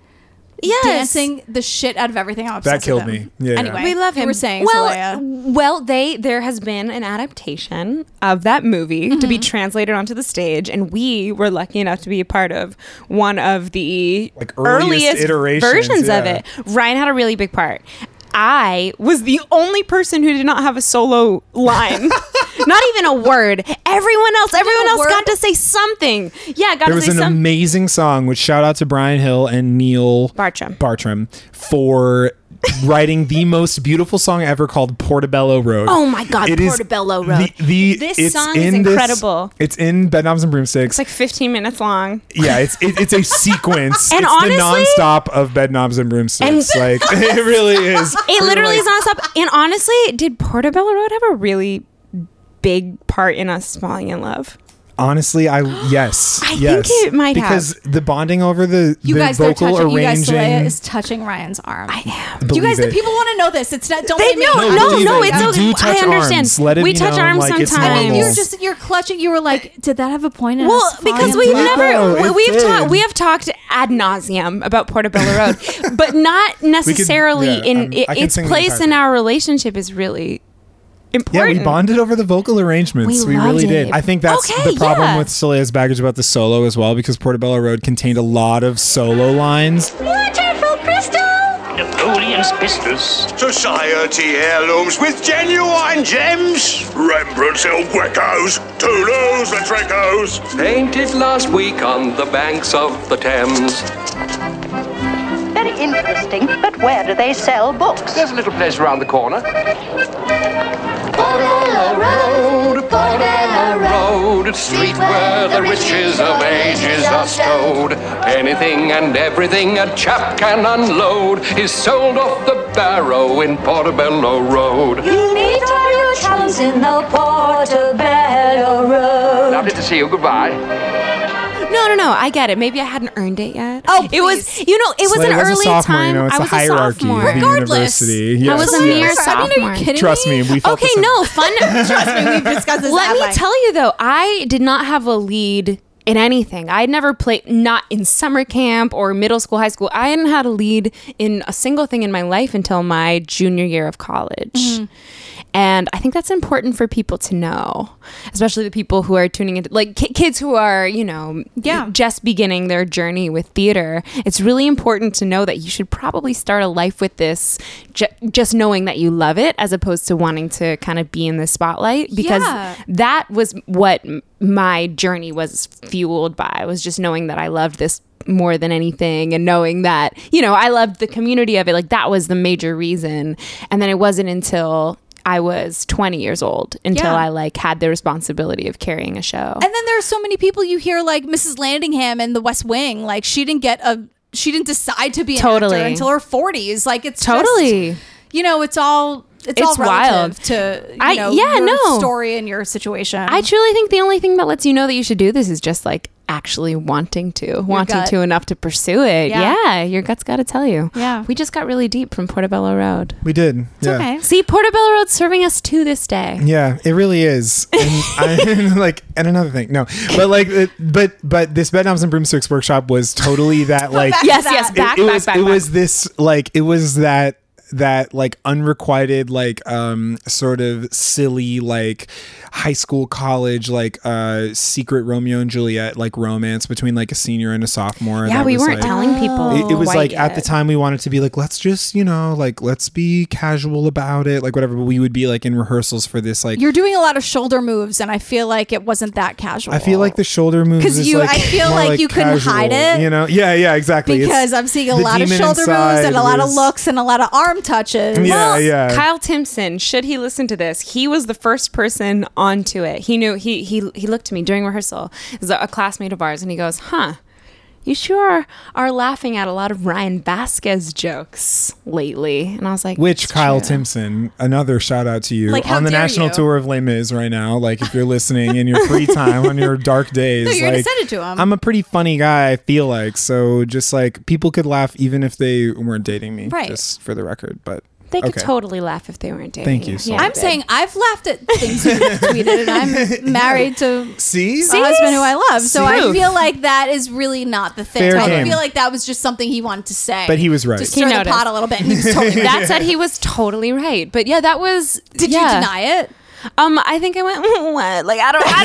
Speaker 4: Yes.
Speaker 2: dancing the shit out of everything. I'm obsessed
Speaker 3: killed
Speaker 2: with him.
Speaker 3: me. Yeah, yeah.
Speaker 2: Anyway,
Speaker 4: we love him.
Speaker 2: We're saying,
Speaker 4: well,
Speaker 2: Solea.
Speaker 4: well, they there has been an adaptation of that movie to
Speaker 2: Mm-hmm.
Speaker 4: be translated onto the stage, and we were lucky enough to be a part of one of the
Speaker 3: Like, earliest iterations,
Speaker 4: versions of it. Ryan had a really big part. I was the only person who did not have a solo line. not even a word. Everyone else, everyone else
Speaker 2: word?
Speaker 4: got to say something. Yeah, got
Speaker 3: there
Speaker 4: to
Speaker 3: was
Speaker 4: say
Speaker 3: an
Speaker 4: something.
Speaker 3: amazing song which shout out to Brian Hill and Neil
Speaker 4: Bartram.
Speaker 3: Bartram for writing the most beautiful song ever called Portobello Road.
Speaker 4: Oh my God,
Speaker 3: It is
Speaker 4: Portobello Road.
Speaker 3: The, the-
Speaker 4: This
Speaker 3: it's
Speaker 4: song is
Speaker 3: in this-
Speaker 4: incredible.
Speaker 3: it's in Bedknobs and Broomsticks.
Speaker 4: It's like 15 minutes long.
Speaker 3: yeah, it's it, it's a sequence.
Speaker 4: And
Speaker 3: it's
Speaker 4: honestly-
Speaker 3: the nonstop of Bedknobs and Broomsticks. like it really is.
Speaker 4: It literally
Speaker 3: Like,
Speaker 4: is nonstop. And honestly, did Portobello Road have a really big part in us falling in love?
Speaker 3: Honestly, I yes,
Speaker 4: I think it might have.
Speaker 3: because the bonding over the
Speaker 2: You
Speaker 3: the
Speaker 2: guys, they're
Speaker 3: vocal
Speaker 2: touching. You guys,
Speaker 3: arranging.
Speaker 2: Is touching Ryan's arm.
Speaker 4: I am.
Speaker 2: you
Speaker 3: believe
Speaker 2: guys, the
Speaker 3: it.
Speaker 2: people want to know this. It's not. Don't
Speaker 4: They
Speaker 2: blame me.
Speaker 4: no,
Speaker 3: No,
Speaker 4: no,
Speaker 3: believe it.
Speaker 4: It's
Speaker 3: We
Speaker 4: okay.
Speaker 3: do touch
Speaker 4: I understand.
Speaker 3: arms. Let it
Speaker 4: we
Speaker 3: be
Speaker 4: touch
Speaker 3: known,
Speaker 4: arms
Speaker 3: like, it's
Speaker 4: sometimes.
Speaker 2: I mean, you're
Speaker 3: normal.
Speaker 2: just you're clutching. You were like, did that have a point? In
Speaker 4: well,
Speaker 2: us falling
Speaker 4: because
Speaker 2: in
Speaker 4: we've
Speaker 2: love?
Speaker 3: No,
Speaker 4: never
Speaker 3: it
Speaker 4: we've
Speaker 3: did.
Speaker 4: talked we have talked ad nauseum about Portobello Road, but not necessarily
Speaker 3: yeah,
Speaker 4: in
Speaker 3: I'm-
Speaker 4: it,
Speaker 3: can
Speaker 4: its
Speaker 3: sing the
Speaker 4: place
Speaker 3: entire
Speaker 4: in
Speaker 3: thing.
Speaker 4: our relationship is really
Speaker 3: Yeah, we bonded over the vocal arrangements.
Speaker 4: We
Speaker 3: We, really
Speaker 4: loved
Speaker 3: did. I think that's
Speaker 4: Okay,
Speaker 3: the problem
Speaker 4: yeah.
Speaker 3: with Solea's baggage about the solo as well, because Portobello Road contained a lot of solo lines.
Speaker 5: Wonderful crystal!
Speaker 6: Napoleon's pistols.
Speaker 7: Society heirlooms with genuine gems. Rembrandt's El Greco's, Toulouse-Lautrec's.
Speaker 8: Painted last week on the banks of the Thames.
Speaker 5: Very interesting, but where do they sell books?
Speaker 8: There's a little place around the corner.
Speaker 5: Portobello
Speaker 8: Road, Portobello Road, street where the riches of ages are stowed. Anything and everything a chap can unload is sold off the barrow in Portobello Road.
Speaker 5: You meet all your chums in the Portobello Road.
Speaker 8: Lovely to see you. Goodbye.
Speaker 4: No, no, no. I get it. Maybe I hadn't earned it yet.
Speaker 2: Oh,
Speaker 4: it was. You know, it was
Speaker 3: Slay
Speaker 4: an
Speaker 3: was a
Speaker 4: early
Speaker 3: sophomore,
Speaker 4: time.
Speaker 3: you know, it's
Speaker 4: I was a
Speaker 3: hierarchy
Speaker 4: sophomore.
Speaker 3: of the
Speaker 2: Regardless.
Speaker 3: university.
Speaker 4: I was
Speaker 3: Yes,
Speaker 4: a mere
Speaker 3: yes.
Speaker 2: I mean, are
Speaker 4: sophomore.
Speaker 2: you kidding
Speaker 3: Trust me, we felt
Speaker 4: Okay,
Speaker 3: the same.
Speaker 4: no fun.
Speaker 2: Trust me, we've discussed this.
Speaker 4: Let me
Speaker 2: length.
Speaker 4: tell you though, I did not have a lead in anything. I had never played, not in summer camp or middle school, high school. I hadn't had a lead in a single thing in my life until my junior year of college.
Speaker 2: Mm-hmm.
Speaker 4: And I think that's important for people to know, especially the people who are tuning in, like ki- kids who are, you know,
Speaker 2: Yeah.
Speaker 4: just beginning their journey with theater. It's really important to know that you should probably start a life with this, ju- just knowing that you love it, as opposed to wanting to kind of be in the spotlight. Because
Speaker 2: Yeah.
Speaker 4: that was what my journey was fueled by was just knowing that I loved this more than anything and knowing that you know I loved the community of it like that was the major reason and then it wasn't until I was 20 years old until
Speaker 2: Yeah.
Speaker 4: I like had the responsibility of carrying a show.
Speaker 2: And then there are so many people you hear like Mrs. Landingham in The West Wing. Like she didn't get a, she didn't decide to be an
Speaker 4: Totally.
Speaker 2: actor until her forties. Like it's
Speaker 4: Totally.
Speaker 2: Just, you know, it's all it's, all
Speaker 4: It's
Speaker 2: relative
Speaker 4: wild.
Speaker 2: to you
Speaker 4: I-
Speaker 2: know
Speaker 4: yeah,
Speaker 2: your
Speaker 4: no.
Speaker 2: story and your situation.
Speaker 4: I truly think the only thing that lets you know that you should do this is just like actually wanting to, wanting
Speaker 2: gut.
Speaker 4: to enough to pursue it.
Speaker 2: Yeah.
Speaker 4: Yeah, your gut's got to tell you.
Speaker 2: Yeah.
Speaker 4: We just got really deep from Portobello Road.
Speaker 3: We did. yeah.
Speaker 2: okay.
Speaker 4: See, Portobello Road's serving us to this day.
Speaker 3: Yeah, it really is. And I, like, and another thing, no, but like, it, but but this Bedknobs and Broomsticks workshop was totally that like.
Speaker 2: back
Speaker 4: Yes,
Speaker 2: that.
Speaker 4: yes,
Speaker 3: it-
Speaker 4: back,
Speaker 3: it,
Speaker 4: back,
Speaker 3: was
Speaker 4: back,
Speaker 3: it was this like it was that that like unrequited like um sort of silly like high school college like uh secret Romeo and Juliet like romance between like a senior and a sophomore.
Speaker 4: Yeah,
Speaker 3: that
Speaker 4: we
Speaker 3: was,
Speaker 4: weren't
Speaker 3: like-
Speaker 4: telling people.
Speaker 3: it, it was like at the time we wanted to be like let's just you know like let's be casual about it like whatever but we would be like in rehearsals for this like
Speaker 2: You're doing a lot of shoulder moves, and I feel like it wasn't that casual.
Speaker 3: I feel like the shoulder moves because
Speaker 2: you-
Speaker 3: like
Speaker 2: I feel
Speaker 3: more,
Speaker 2: like you couldn't
Speaker 3: casual,
Speaker 2: hide it.
Speaker 3: You know? Yeah, yeah, exactly. It's-
Speaker 2: because I'm seeing a lot of shoulder moves and a lot of looks and a lot of arm touches.
Speaker 3: Yeah,
Speaker 4: Well,
Speaker 3: yeah.
Speaker 4: Kyle Timpson, should he listen to this, he was the first person onto it. He knew he he he looked to me during rehearsal. It was a, a classmate of ours, and he goes, "Huh." You sure are laughing at a lot of Ryan Vasquez jokes lately. And I was like,
Speaker 3: Which Kyle
Speaker 4: true."
Speaker 3: Timpson, another shout out to you
Speaker 2: Like,
Speaker 3: on the national
Speaker 2: you?
Speaker 3: tour of Les Mis right now. Like, if you're listening in your free time on your dark days,
Speaker 2: No, you're
Speaker 3: like,
Speaker 2: send it to him.
Speaker 3: I'm a pretty funny guy. I feel like so. Just like people could laugh even if they weren't dating me.
Speaker 2: Right.
Speaker 3: Just for the record, but
Speaker 4: They could
Speaker 3: Okay.
Speaker 4: totally laugh if they weren't dating.
Speaker 3: Thank you, Sol.
Speaker 4: Yeah,
Speaker 2: I'm saying I've laughed at things you tweeted, and I'm married to
Speaker 3: see,
Speaker 2: a husband who I love. So I feel like that is really not the thing.
Speaker 3: Fair
Speaker 2: I
Speaker 3: game.
Speaker 2: feel like that was just something he wanted to say.
Speaker 3: But he was right.
Speaker 2: To
Speaker 3: He
Speaker 2: stir the pot a little bit. And he was totally right.
Speaker 4: that said he was totally right. But yeah, that was.
Speaker 2: Did
Speaker 4: yeah.
Speaker 2: you deny it?
Speaker 4: Um, I think I went what? Like I don't. I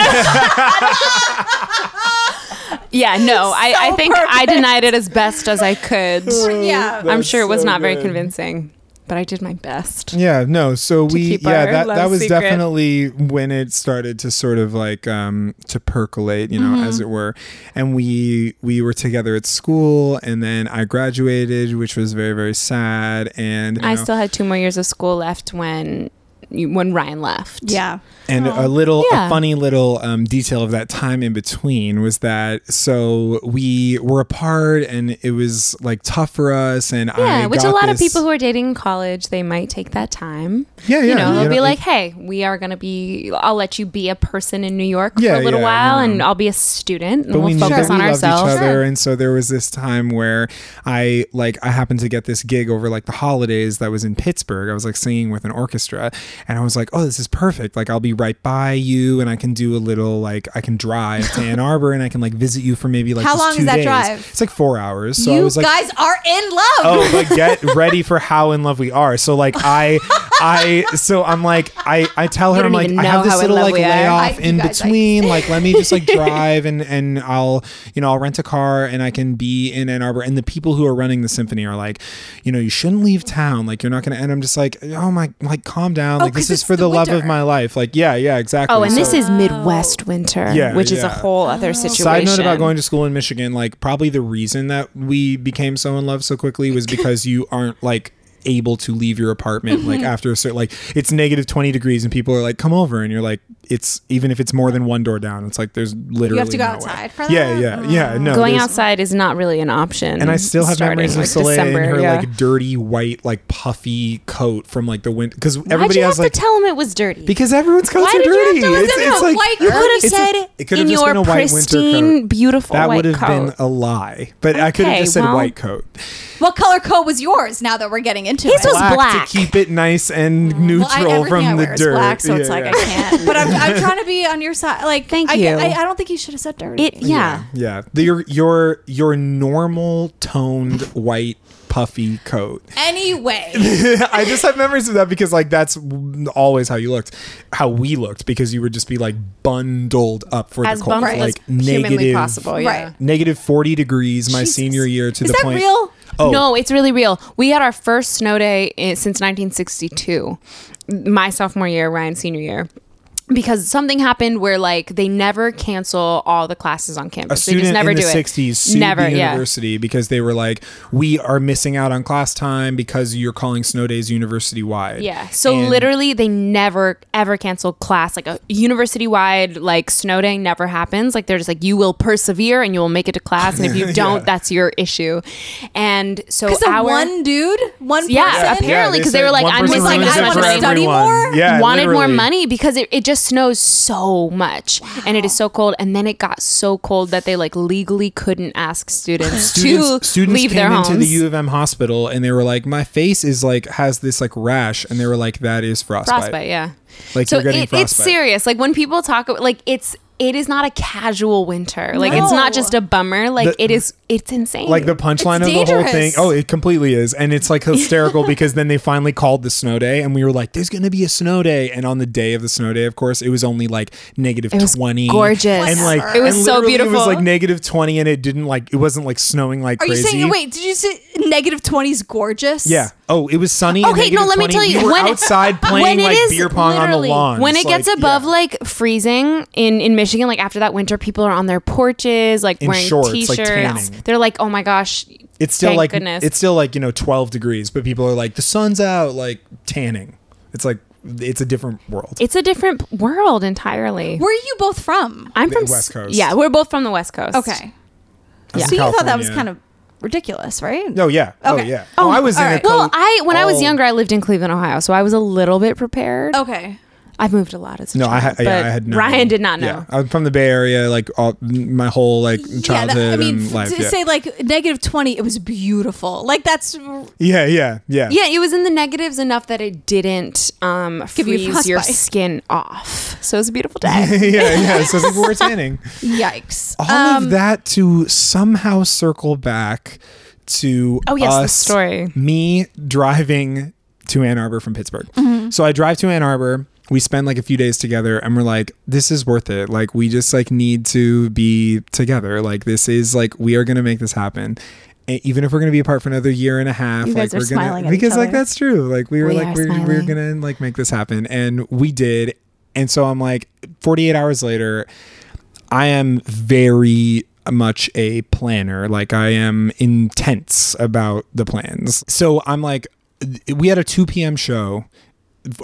Speaker 4: don't. yeah, no. I, I
Speaker 2: So
Speaker 4: think I denied it as best as I could.
Speaker 2: Yeah.
Speaker 4: I'm sure it was
Speaker 3: so
Speaker 4: not very convincing, but I did my best.
Speaker 3: Yeah, no. So we yeah, that that was
Speaker 4: secret.
Speaker 3: definitely when it started to sort of like um to percolate, you know,
Speaker 4: Mm-hmm.
Speaker 3: as it were. And we we were together at school and then I graduated, which was very very sad and
Speaker 4: I
Speaker 3: know,
Speaker 4: still had two more years of school left when when Ryan left.
Speaker 2: Yeah.
Speaker 3: And a little,
Speaker 4: Yeah.
Speaker 3: a funny little um, detail of that time in between was that so we were apart, and it was like tough for us. And
Speaker 4: Yeah,
Speaker 3: I
Speaker 4: which a
Speaker 3: got
Speaker 4: lot of people who are dating in college, they might take that time.
Speaker 3: yeah, yeah,
Speaker 4: you know, they'll
Speaker 3: you
Speaker 4: be
Speaker 3: know,
Speaker 4: like, "Hey, we are going to be. I'll let you be a person in New York
Speaker 3: Yeah,
Speaker 4: for a little
Speaker 3: yeah,
Speaker 4: while,
Speaker 3: you
Speaker 4: and I'll be a student, and
Speaker 3: but we
Speaker 4: we'll
Speaker 3: knew
Speaker 4: focus
Speaker 3: that
Speaker 4: on
Speaker 3: we loved
Speaker 4: ourselves."
Speaker 3: each other, and so there was this time where I like I happened to get this gig over like the holidays that was in Pittsburgh. I was like singing with an orchestra, and I was like, oh, this is perfect. Like I'll be right by you, and I can do a little like I can drive to Ann Arbor, and I can like visit you for maybe like
Speaker 2: How long
Speaker 3: two
Speaker 2: is that
Speaker 3: days.
Speaker 2: drive?
Speaker 3: It's like four hours. So I was like,
Speaker 2: guys are in love.
Speaker 3: oh but get ready for how in love we are so like i i so i'm like i i tell her i'm like i have this little like layoff
Speaker 2: I-
Speaker 3: in between like let me just like drive and and i'll you know i'll rent a car and i can be in ann arbor and the people who are running the symphony are like you know you shouldn't leave town like you're not gonna and i'm just like oh my like calm down like oh,
Speaker 2: 'cause
Speaker 3: this is for
Speaker 2: the
Speaker 3: the, love of my life. Like yeah yeah exactly.
Speaker 4: Oh, and this is Midwest winter,
Speaker 3: Yeah,
Speaker 4: which is a whole other situation.
Speaker 3: Side note about going to school in Michigan, like probably the reason that we became so in love so quickly was because you aren't like able to leave your apartment like mm-hmm. after a certain like it's negative 20 degrees and people are like come over and you're like it's even if it's more than one door down it's like there's literally
Speaker 2: You have to go
Speaker 3: no way.
Speaker 2: outside for
Speaker 3: yeah
Speaker 2: that?
Speaker 3: yeah yeah no
Speaker 4: going outside is not really an option.
Speaker 3: and I still have
Speaker 4: starting,
Speaker 3: memories of
Speaker 4: like,
Speaker 3: Solea
Speaker 4: December,
Speaker 3: in her
Speaker 4: yeah.
Speaker 3: like dirty white like puffy coat from like the winter because everybody has like
Speaker 4: to tell him it was dirty?
Speaker 3: because everyone's coats
Speaker 4: Why
Speaker 3: are
Speaker 4: did you have
Speaker 3: dirty
Speaker 4: to
Speaker 3: it's, it's like
Speaker 2: White
Speaker 4: you could have
Speaker 3: it's
Speaker 4: said
Speaker 3: it could have
Speaker 4: in
Speaker 3: just
Speaker 4: your
Speaker 3: been a white winter
Speaker 4: pristine,
Speaker 3: coat.
Speaker 4: beautiful
Speaker 3: that
Speaker 4: white
Speaker 3: would have
Speaker 4: coat.
Speaker 3: been a lie but I could have
Speaker 4: Okay,
Speaker 3: just said
Speaker 4: well-
Speaker 3: white coat
Speaker 2: What color coat was yours? Now that we're getting into
Speaker 4: His
Speaker 2: it.
Speaker 4: was black.
Speaker 3: to keep it nice and neutral
Speaker 2: Well, I,
Speaker 3: from
Speaker 2: I
Speaker 3: the
Speaker 2: wear is
Speaker 3: dirt.
Speaker 2: black, so it's
Speaker 3: Yeah,
Speaker 2: like
Speaker 3: yeah.
Speaker 2: I can't. But I'm, I'm trying to be on your side. Like,
Speaker 4: Thank
Speaker 2: I,
Speaker 4: you.
Speaker 2: I, I don't think you should have said dirty.
Speaker 4: It, yeah.
Speaker 3: Yeah, the, your your your normal toned white puffy coat.
Speaker 2: Anyway,
Speaker 3: I just have memories of that because like that's always how you looked, how we looked because you would just be like bundled up for
Speaker 4: As
Speaker 3: the cold,
Speaker 4: bummed
Speaker 3: like
Speaker 4: as humanly
Speaker 3: negative
Speaker 4: possible. Yeah.
Speaker 2: Right.
Speaker 3: negative forty degrees my
Speaker 2: Jesus.
Speaker 3: senior year to
Speaker 2: is
Speaker 3: the
Speaker 2: that
Speaker 3: point.
Speaker 2: real?
Speaker 3: Oh
Speaker 4: No, it's really real. We had our first snow day since 1962, my sophomore year, Ryan's senior year. Because something happened where like they never cancel all the classes on
Speaker 3: a
Speaker 4: campus. They
Speaker 3: student
Speaker 4: just never
Speaker 3: in the
Speaker 4: do it.
Speaker 3: 60s sued
Speaker 4: never,
Speaker 3: the
Speaker 4: yeah.
Speaker 3: university because they were like, we are missing out on class time because you're calling snow days university wide.
Speaker 4: Yeah. So
Speaker 3: And-
Speaker 4: literally, they never ever cancel class. Like a university wide like snow day never happens. Like they're just like you will persevere and you will make it to class, and if you don't, that's your issue. And so our
Speaker 2: one dude, one
Speaker 4: Yeah,
Speaker 2: person.
Speaker 4: apparently,
Speaker 3: they
Speaker 4: 'cause they were like, I'm
Speaker 3: person
Speaker 4: missing
Speaker 3: ruins
Speaker 4: out
Speaker 3: it
Speaker 4: on study
Speaker 2: more?
Speaker 3: Yeah,
Speaker 4: wanted more money because it, it just snows so much and it is so cold and then it got so cold that they like legally couldn't ask students,
Speaker 3: students,
Speaker 4: to
Speaker 3: students
Speaker 4: leave
Speaker 3: came
Speaker 4: their
Speaker 3: into
Speaker 4: homes.
Speaker 3: The U of M hospital and they were like, "My face is like has this like rash," and they were like, "That is frostbite."
Speaker 4: frostbite yeah.
Speaker 3: Like
Speaker 4: so
Speaker 3: you're getting
Speaker 4: it, it's serious. Like when people talk about like it's it is not a casual winter like it's not just a bummer like
Speaker 3: The-
Speaker 4: it is it's insane
Speaker 3: Like the punchline of
Speaker 2: It's
Speaker 3: the whole thing. Oh, it completely is, and it's like hysterical because then they finally called the snow day, and we were like, "There's gonna be a snow day," and on the day of the snow day, of course, it was only like negative
Speaker 4: It was
Speaker 3: twenty,
Speaker 4: gorgeous.
Speaker 3: and like
Speaker 4: It was so
Speaker 3: beautiful. It was like negative twenty, and it didn't like it wasn't like snowing like
Speaker 2: Are you
Speaker 3: crazy.
Speaker 2: saying? Oh, wait, did you say negative twenty is gorgeous?
Speaker 3: Yeah. Oh, it was sunny.
Speaker 4: Okay, no,
Speaker 3: negative
Speaker 4: let me
Speaker 3: 20.
Speaker 4: tell you,
Speaker 3: We were
Speaker 4: when-
Speaker 3: outside
Speaker 4: when
Speaker 3: playing
Speaker 4: it
Speaker 3: like beer pong on the
Speaker 4: literally-
Speaker 3: lawn.
Speaker 4: When it gets above
Speaker 3: yeah.
Speaker 4: like freezing in in Michigan, like after that winter, people are on their porches, like
Speaker 3: In
Speaker 4: wearing
Speaker 3: shorts, like
Speaker 4: t-shirts.
Speaker 3: tanning.
Speaker 4: They're like, "Oh my gosh!"
Speaker 3: It's still
Speaker 4: thank
Speaker 3: like
Speaker 4: goodness.
Speaker 3: it's still like you know twelve degrees, but people are like the sun's out, like tanning. It's like it's a different world.
Speaker 4: It's a different world entirely.
Speaker 2: Where are you both from?
Speaker 4: I'm
Speaker 3: The
Speaker 4: from
Speaker 3: West
Speaker 4: s-
Speaker 3: Coast.
Speaker 4: Yeah, we're both from the West Coast.
Speaker 2: Okay.
Speaker 3: I was in
Speaker 2: So you thought that was
Speaker 3: California.
Speaker 2: kind of ridiculous, right?
Speaker 3: No, yeah. Oh,
Speaker 2: Okay.
Speaker 3: yeah. Oh, oh, I was in
Speaker 2: all
Speaker 3: a
Speaker 2: right.
Speaker 3: coat.
Speaker 4: Well, I when I was
Speaker 3: all-
Speaker 4: younger, I lived in Cleveland, Ohio, so I was a little bit prepared.
Speaker 2: Okay.
Speaker 4: I've moved a lot as a
Speaker 3: No, I,
Speaker 4: child,
Speaker 3: had, yeah, I had no.
Speaker 4: Ryan did not know.
Speaker 3: Yeah, I'm from the Bay Area, like all my whole like
Speaker 2: Yeah,
Speaker 3: childhood
Speaker 2: that, I mean,
Speaker 3: and life.
Speaker 2: to
Speaker 3: yeah.
Speaker 2: say like negative 20, it was beautiful. Like that's
Speaker 3: yeah, yeah, yeah.
Speaker 4: Yeah, it was in the negatives enough that it didn't um,
Speaker 2: Give you
Speaker 4: freeze your
Speaker 2: frostbite.
Speaker 4: skin off. So it was a beautiful day.
Speaker 3: yeah, yeah. So people were tanning.
Speaker 2: yikes.
Speaker 3: All
Speaker 2: Um,
Speaker 3: of that to somehow circle back to
Speaker 4: Oh, yes, the story.
Speaker 3: Me driving to Ann Arbor from Pittsburgh.
Speaker 2: Mm-hmm.
Speaker 3: So I drive to Ann Arbor. We spend like a few days together, and we're like, "This is worth it. Like, we just like need to be together. Like, this is like we are gonna make this happen." And even if we're gonna be apart for another year and a half,
Speaker 2: You
Speaker 3: like we're gonna because like that's true. Like we were
Speaker 4: We
Speaker 3: like we're, we're gonna like make this happen, and we did. And so I'm like, 48 hours later, I am very much a planner. Like I am intense about the plans. So I'm like, we had a 2 p.m. show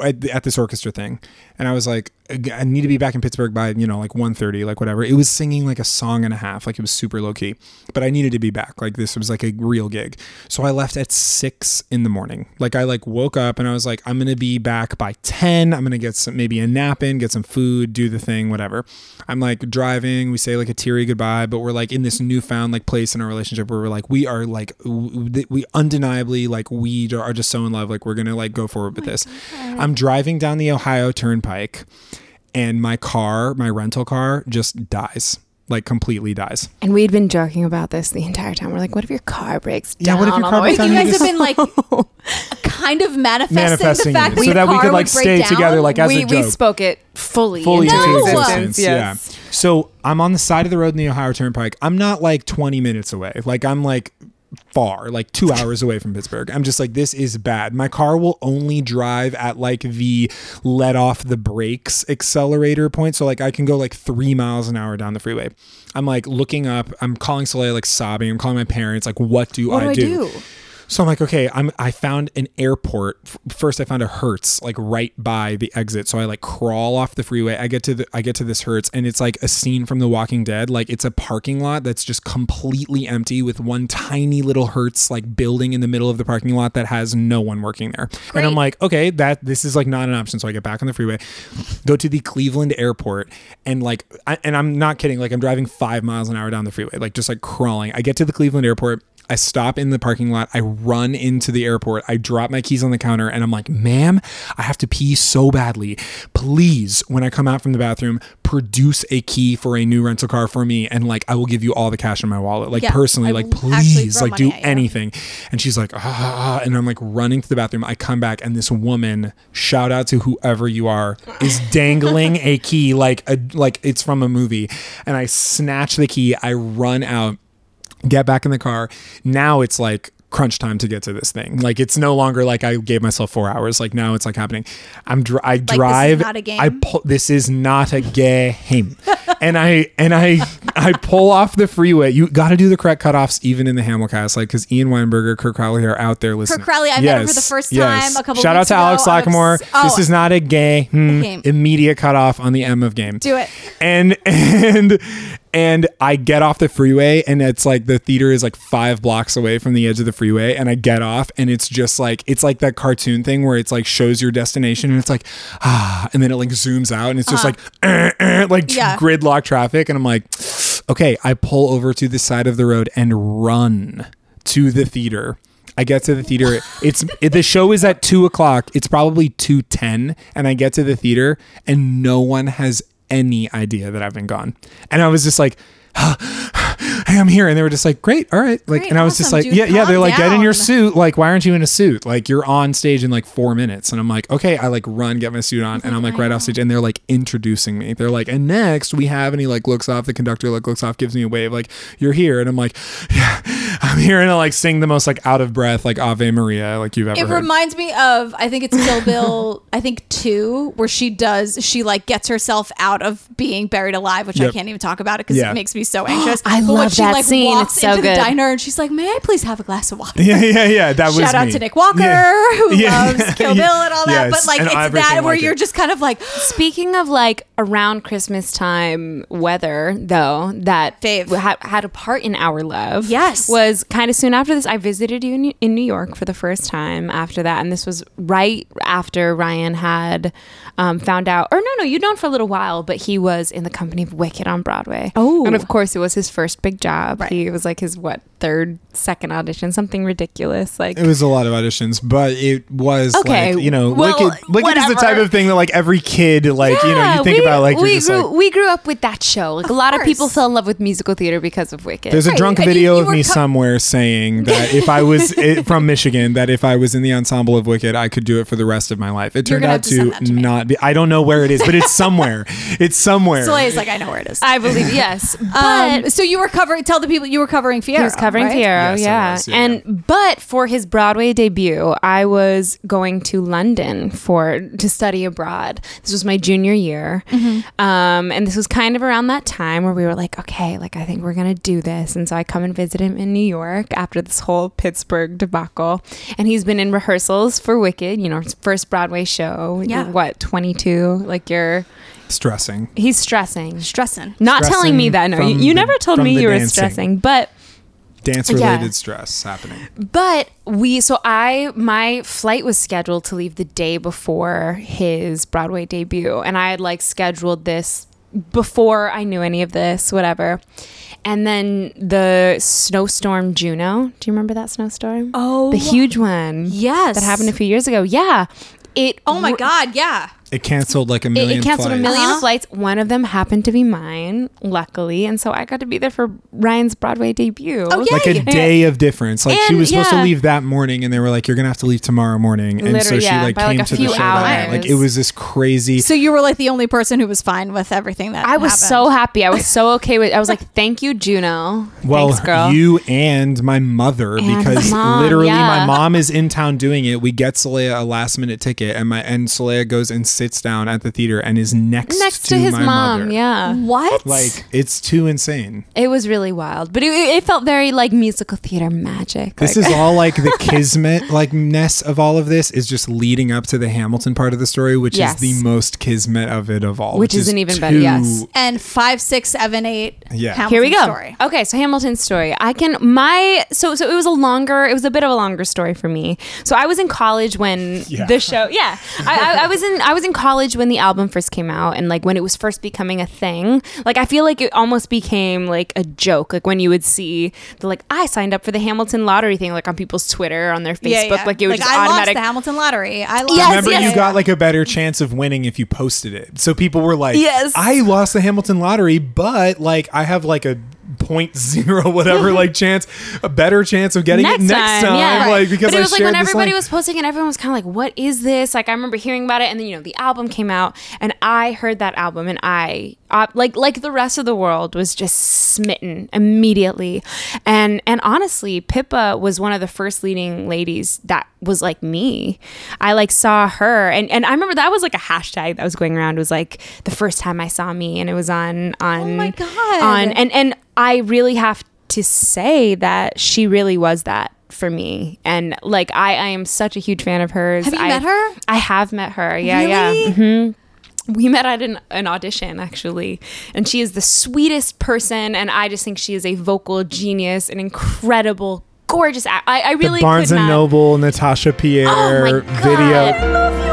Speaker 3: at, this orchestra thing, and I was like, I need to be back in Pittsburgh by you know like 1.30, like whatever. It was singing like a song and a half, like it was super low key, but I needed to be back. Like this was like a real gig, so I left at six in the morning. Like I like woke up and I was like, I'm gonna be back by 10. I'm gonna get some maybe a nap in, get some food, do the thing, whatever. I'm like driving. We say like a teary goodbye, but we're like in this newfound like place in our relationship where we're like we are like we undeniably like we are just so in love. Like we're gonna like go forward with oh this. I'm driving down the Ohio Turnpike, and my car, my rental car, just dies. Like completely dies.
Speaker 4: And we had been joking about this the entire time. We're like, what if your car breaks down?
Speaker 3: Yeah, what if your car breaks down?
Speaker 2: You guys have been like kind of manifesting,
Speaker 3: Manifesting
Speaker 2: the fact that
Speaker 3: so that we
Speaker 2: car
Speaker 3: could, like,
Speaker 2: would
Speaker 3: stay
Speaker 2: down?
Speaker 3: together, like, as
Speaker 4: we,
Speaker 3: a
Speaker 4: we spoke it fully,
Speaker 3: fully
Speaker 4: into
Speaker 3: into
Speaker 2: No!
Speaker 3: existence.
Speaker 4: Yes.
Speaker 3: Yeah. So I'm on the side of the road in the Ohio Turnpike. I'm not like 20 minutes away. Like I'm like far, like two hours away from Pittsburgh. I'm just like, this is bad. My car will only drive at like the let off the brakes accelerator point. So like I can go like three miles an hour down the freeway. I'm like looking up. I'm calling Solea like sobbing. I'm calling my parents. Like, what do
Speaker 2: What
Speaker 3: I
Speaker 2: do I
Speaker 3: do? So I'm like, okay, I'm I found an airport. First I found a Hertz like right by the exit. So I like crawl off the freeway. I get to the I get to this Hertz and it's like a scene from The Walking Dead. Like it's a parking lot that's just completely empty with one tiny little Hertz like building in the middle of the parking lot that has no one working there. And I'm like, okay, that this is like not an option. So I get back on the freeway, go to the Cleveland airport and like I, and I'm not kidding, like I'm driving 5 miles an hour down the freeway, like just like crawling. I get to the Cleveland airport I stop in the parking lot. I run into the airport. I drop my keys on the counter and I'm like, ma'am, I have to pee so badly. Please, when I come out from the bathroom, produce a key for a new rental car for me. And like, I will give you all the cash in my wallet. Like,
Speaker 2: Yeah,
Speaker 3: personally,
Speaker 2: I
Speaker 3: like, please, like, do
Speaker 2: money at you.
Speaker 3: anything. And she's like, ah, and I'm like running to the bathroom. I come back and this woman, shout out to whoever you are, is dangling a key like a like it's from a movie. And I snatch the key. I run out get back in the car. Now it's like crunch time to get to this thing. Like it's no longer like I gave myself four hours. Like now it's like happening. I'm dr- I drive.
Speaker 2: not a game?
Speaker 3: I pull. This is not a game. and I and I I pull off the freeway. You got to do the correct cutoffs even in the Hamilcast, like because Ian Weinberger, Kirk Crowley are out there listening.
Speaker 2: Kirk Crowley, I met him for the first time a couple.
Speaker 3: Shout out to Alex
Speaker 2: ago. I was-
Speaker 3: Lacamoire.
Speaker 2: oh.
Speaker 3: this is not a gay hmm,
Speaker 2: Game.
Speaker 3: immediate cutoff on the M of game
Speaker 2: Do it.
Speaker 3: and and and I get off the freeway and it's like the theater is like five blocks away from the edge of the freeway and I get off and it's just like it's like that cartoon thing where it's like shows your destination and it's like ah and then it like zooms out and it's just like eh, eh, like
Speaker 2: Uh-huh. Yeah.
Speaker 3: gridlock traffic and I'm like okay I pull over to the side of the road and run to the theater. I get to the theater. It's it, the show is at two o'clock. It's probably two ten, and I get to the theater, and no one has any idea that I've been gone. And I was just like, "Hey, I'm here," and they were just like, "Great, all right." Like,
Speaker 2: Great,
Speaker 3: and I was just like,
Speaker 2: dude,
Speaker 3: "Yeah, yeah." They're like, "Get in your suit." Like, why aren't you in a suit? Like, you're on stage in like four minutes, and I'm like, "Okay." I like run, get my suit on, and I'm like right off stage, and they're like introducing me. They're like, "And next we have," and he like looks off. The conductor like looks off, gives me a wave, like, "You're here," and I'm like, "Yeah, I'm hearing her like sing the most like out of breath like Ave Maria like you've ever
Speaker 2: It
Speaker 3: heard.
Speaker 2: reminds me of I think it's Kill Bill I think two where she does she like gets herself out of being buried alive which I can't even talk about it because
Speaker 3: Yeah.
Speaker 2: it makes me so anxious.
Speaker 4: I
Speaker 2: But
Speaker 4: love
Speaker 2: she
Speaker 4: that
Speaker 2: like
Speaker 4: scene.
Speaker 2: walks
Speaker 4: It's so
Speaker 2: into
Speaker 4: good.
Speaker 2: the diner and she's like, "May I please have a glass of water?"
Speaker 3: yeah, yeah, yeah. That was
Speaker 2: Shout out
Speaker 3: me.
Speaker 2: to Nick Walker
Speaker 3: Yeah.
Speaker 2: who
Speaker 3: Yeah.
Speaker 2: loves Kill Bill and all that.
Speaker 3: Yes,
Speaker 2: But like
Speaker 3: and
Speaker 2: it's that where
Speaker 3: like
Speaker 2: you're
Speaker 3: it.
Speaker 2: just kind of like
Speaker 4: Speaking of like around Christmas time weather, though, that
Speaker 2: Fave.
Speaker 4: ha- had a part in our love.
Speaker 2: Yes.
Speaker 4: was kind of soon after this. I visited you in, in New York for the first time after that, and this was right after Ryan had um, found out, or no, no, you'd known for a little while, but he was in the company of Wicked on Broadway.
Speaker 2: Oh.
Speaker 4: and of course, it was his first big job.
Speaker 2: Right.
Speaker 4: He was like his what third, second audition, something ridiculous. Like
Speaker 3: It was a lot of auditions, but it was
Speaker 4: Okay,
Speaker 3: like you know,
Speaker 4: well,
Speaker 3: Wicked. Wicked is the type of thing that like every kid like you know you think
Speaker 4: we,
Speaker 3: about like
Speaker 4: we
Speaker 3: just
Speaker 4: grew
Speaker 3: like.
Speaker 4: we grew up with that show. Like a lot of people fell in love with musical theater because of Wicked.
Speaker 3: There's a
Speaker 2: Right,
Speaker 3: drunk
Speaker 2: and
Speaker 3: video
Speaker 2: you
Speaker 3: of me
Speaker 2: co-
Speaker 3: somewhere saying that if I was i from Michigan, that if I was in the ensemble of Wicked, I could do it for the rest of my life. It turned out
Speaker 2: to
Speaker 3: to,
Speaker 2: that to me.
Speaker 3: not be. I don't know where it is, but it's somewhere. it's somewhere.
Speaker 2: Solea's like I know where it is.
Speaker 4: I believe yes, but
Speaker 2: Um, so you were covering. Tell the people you were covering Fiyero.
Speaker 4: he was covering
Speaker 2: right?
Speaker 4: Fiyero,
Speaker 3: Yes,
Speaker 4: yeah.
Speaker 3: was, yeah,
Speaker 4: and but for his Broadway debut, I was going to London for to study abroad. This was my junior year,
Speaker 2: Mm-hmm.
Speaker 4: um, and this was kind of around that time where we were like, okay, like I think we're gonna do this. And so I come and visit him in New York after this whole Pittsburgh debacle, and he's been in rehearsals for Wicked, you know, his first Broadway show.
Speaker 2: Yeah.
Speaker 4: What twenty two? Like you're
Speaker 3: stressing.
Speaker 4: he's stressing.
Speaker 2: Stressing.
Speaker 4: Not telling me that. No, you, you
Speaker 3: the-
Speaker 4: never told
Speaker 3: from
Speaker 4: me
Speaker 3: the
Speaker 4: you were
Speaker 3: dancing.
Speaker 4: stressing, but
Speaker 3: Dance related
Speaker 4: Yeah.
Speaker 3: stress happening.
Speaker 4: but we so I my flight was scheduled to leave the day before his Broadway debut, and I had like scheduled this before I knew any of this, whatever. And then the snowstorm Juno. Do you remember that snowstorm?
Speaker 2: Oh,
Speaker 4: the huge one.
Speaker 2: yes.
Speaker 4: that happened a few years ago. Yeah, it.
Speaker 2: Oh my God! Yeah.
Speaker 3: It canceled like a
Speaker 4: It,
Speaker 3: million.
Speaker 4: it canceled a 1000000
Speaker 2: Uh-huh.
Speaker 4: flights. One of them happened to be mine, luckily, and so I got to be there for Ryan's Broadway debut.
Speaker 2: Oh,
Speaker 3: Like a day of difference. Like she was supposed to leave that morning, and they were like, "You're gonna have to leave tomorrow morning." And so
Speaker 4: Literally,
Speaker 3: she
Speaker 4: yeah,
Speaker 3: like
Speaker 4: by, like,
Speaker 3: came
Speaker 4: a
Speaker 3: to the
Speaker 4: few
Speaker 3: show that night. Like it was this crazy.
Speaker 2: So you were like the only person who was fine with everything that
Speaker 4: I was
Speaker 2: happened.
Speaker 4: so happy. I was so okay with. I was like, "Thank you, Juno.
Speaker 3: Well,
Speaker 4: Thanks, girl."
Speaker 3: you and my mother,
Speaker 4: And
Speaker 3: because
Speaker 4: mom,
Speaker 3: literally my mom is in town doing it. We get Solea a last minute ticket, and my and Solea goes and sits down at the theater and is next
Speaker 4: next
Speaker 3: to,
Speaker 4: to his
Speaker 3: my
Speaker 4: mom.
Speaker 3: mother.
Speaker 4: Yeah,
Speaker 2: What?
Speaker 3: Like it's too insane.
Speaker 4: it was really wild, but it, it felt very like musical theater magic.
Speaker 3: This
Speaker 4: Like-
Speaker 3: is all like the kismet like ness of all of this is just leading up to the Hamilton part of the story, which
Speaker 4: Yes.
Speaker 3: is the most kismet of it of all.
Speaker 4: Which is an even better- yes.
Speaker 2: and five, six, seven, eight.
Speaker 3: Yeah.
Speaker 2: Hamilton
Speaker 4: Here we go.
Speaker 2: Story.
Speaker 4: Okay, so Hamilton's story. I can my so so it was a longer. It was a bit of a longer story for me. So I was in college when
Speaker 3: Yeah.
Speaker 4: the show. Yeah, I, I, I was in I was in college when the album first came out, and like when it was first becoming a thing. Like I feel like it almost became like a joke. Like when you would see the like I signed up for the Hamilton lottery thing, like on people's Twitter, on their Facebook.
Speaker 2: Yeah, yeah.
Speaker 4: Like it was just
Speaker 2: I
Speaker 4: automatic.
Speaker 2: lost the Hamilton lottery. I lost.
Speaker 4: Yes,
Speaker 3: Remember,
Speaker 4: yes.
Speaker 3: you got like a better chance of winning if you posted it. So people were like,
Speaker 4: Yes.
Speaker 3: I lost the Hamilton lottery, but like I have like a point zero whatever like chance, a better chance of getting it next time.
Speaker 4: yeah.
Speaker 3: Like because
Speaker 4: but it
Speaker 3: I
Speaker 4: was like when everybody was posting and everyone was kind of like, "What is this?" Like I remember hearing about it, and then you know the album came out, and I heard that album, and I uh, like like the rest of the world was just smitten immediately, and and honestly, Pippa was one of the first leading ladies that was like me. I like saw her, and and I remember that was like a hashtag that was going around. It was like the first time I saw me, and it was on on
Speaker 2: Oh my God.
Speaker 4: on and and I really have to say that she really was that for me and like I, I am such a huge fan of hers
Speaker 2: Have you
Speaker 4: I,
Speaker 2: met her?
Speaker 4: I have met her yeah
Speaker 2: Really?
Speaker 4: yeah hmm we met at an, an audition actually and she is the sweetest person and I just think she is a vocal genius an incredible gorgeous act. I, I really
Speaker 3: the Barnes
Speaker 4: could
Speaker 3: and
Speaker 4: not,
Speaker 3: Noble Natasha Pierre
Speaker 4: Oh my God.
Speaker 3: video.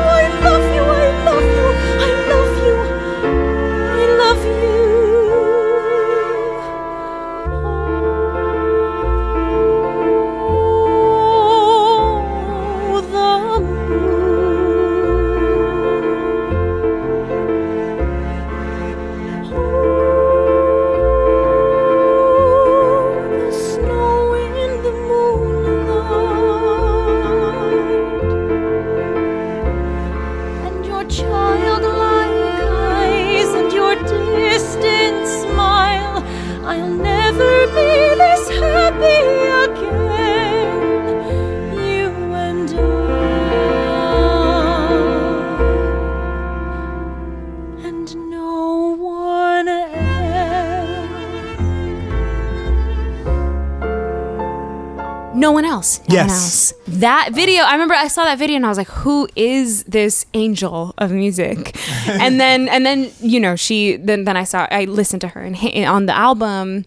Speaker 4: Else. No one
Speaker 3: Yes.
Speaker 4: else. That video, I remember I saw that video and I was like, who is this angel of music? and then, and then, you know, she, then, then I saw, I listened to her and on the album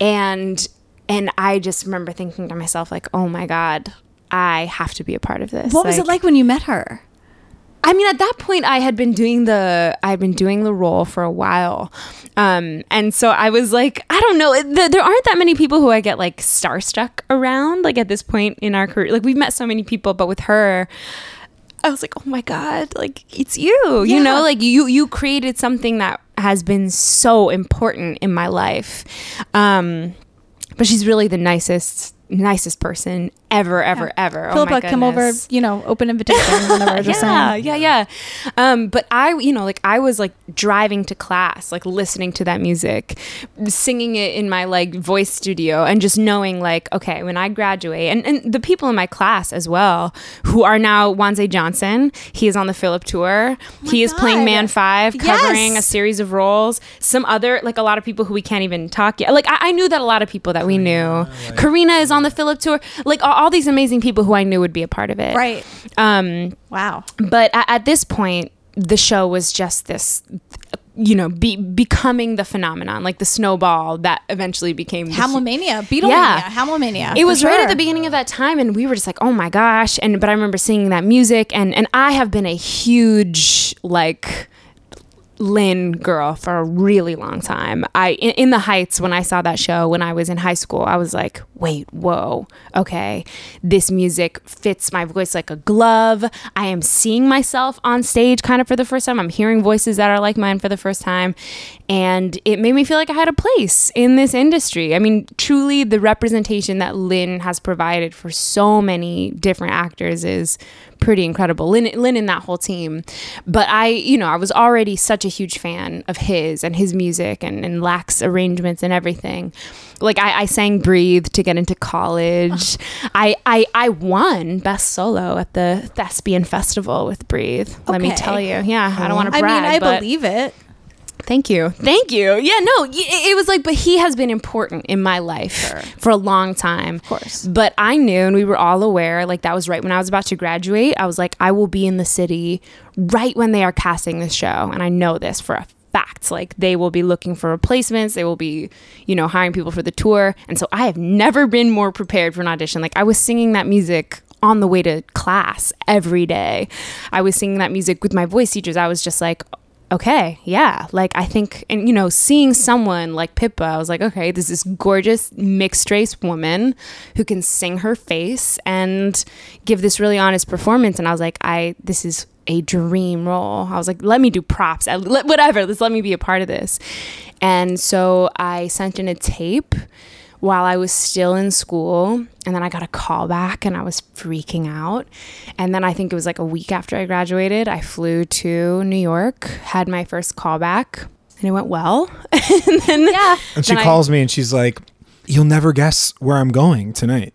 Speaker 4: and, and I just remember thinking to myself, like, oh my God, I have to be a part of this.
Speaker 2: What was it like when you met her?
Speaker 4: I mean, at that point, I had been doing the I had been doing the role for a while, um, and so I was like, I don't know. Th- there aren't that many people who I get like starstruck around. Like at this point in our career, like we've met so many people, but with her, I was like, oh my god, like it's you. You know, like you you created something that has been so important in my life. Um, but she's really the nicest nicest person ever ever ever. Oh my
Speaker 2: come over, you know, open invitation, whatever. Just
Speaker 4: yeah,
Speaker 2: saying.
Speaker 4: yeah, yeah. Um, but I, you know, like I was like driving to class, like listening to that music, singing it in my like voice studio, and just knowing like, okay, when I graduate, and, and the people in my class as well, who are now Wanze Johnson, he is on the Philip tour. he is playing Man Five, covering
Speaker 2: Yes.
Speaker 4: a series of roles. Some other, like a lot of people who we can't even talk yet. Like I, I knew that a lot of people that we knew. Karina is on the Philip tour. Like all, all these amazing people who I knew would be a part of it.
Speaker 2: Right.
Speaker 4: Um,
Speaker 2: Wow.
Speaker 4: but at, at this point the show was just this you know be becoming the phenomenon like the snowball that eventually became the
Speaker 2: Hamlemania, Beatlemania,
Speaker 4: Yeah. It was right at the beginning of that time and we were just like oh my gosh and but i remember singing that music and and i have been a huge like Lynn girl for a really long time. I in, in the Heights when I saw that show when I was in high school, I was like, "Wait, whoa. Okay. This music fits my voice like a glove. I am seeing myself on stage kind of for the first time. I'm hearing voices that are like mine for the first time, and it made me feel like I had a place in this industry. I mean, truly the representation that Lynn has provided for so many different actors is pretty incredible. Lynn, Lynn and that whole team. But I, you know, I was already such a huge fan of his and his music and, and Lax arrangements and everything. Like I, I sang Breathe to get into college. I, I I won best solo at the Thespian Festival with Breathe. Let me tell you. Yeah, I don't want to
Speaker 2: I mean, I believe it.
Speaker 4: Thank you. Thank you. Yeah, no, it, was like, but he has been important in my life for a long time. Of
Speaker 2: course.
Speaker 4: But I knew, and we were all aware, like that was right when I was about to graduate. I was like, I will be in the city right when they are casting this show. And I know this for a fact. Like they will be looking for replacements. They will be, you know, hiring people for the tour. And so I have never been more prepared for an audition. Like I was singing that music on the way to class every day. I was singing that music with my voice teachers. I was just like, okay, yeah. Like I think, and you know, seeing someone like Pippa, I was like, okay, this is this gorgeous mixed race woman who can sing her face and give this really honest performance. And I was like, I this is a dream role. I was like, let me do props, whatever. Let's let me be a part of this. And so I sent in a tape while I was still in school. And then I got a call back and I was freaking out. And then I think it was like a week after I graduated, I flew to New York, had my first call back, and it went well. and then,
Speaker 2: Yeah.
Speaker 3: And she
Speaker 4: Then I-
Speaker 3: calls me and she's like, "You'll never guess where I'm going tonight."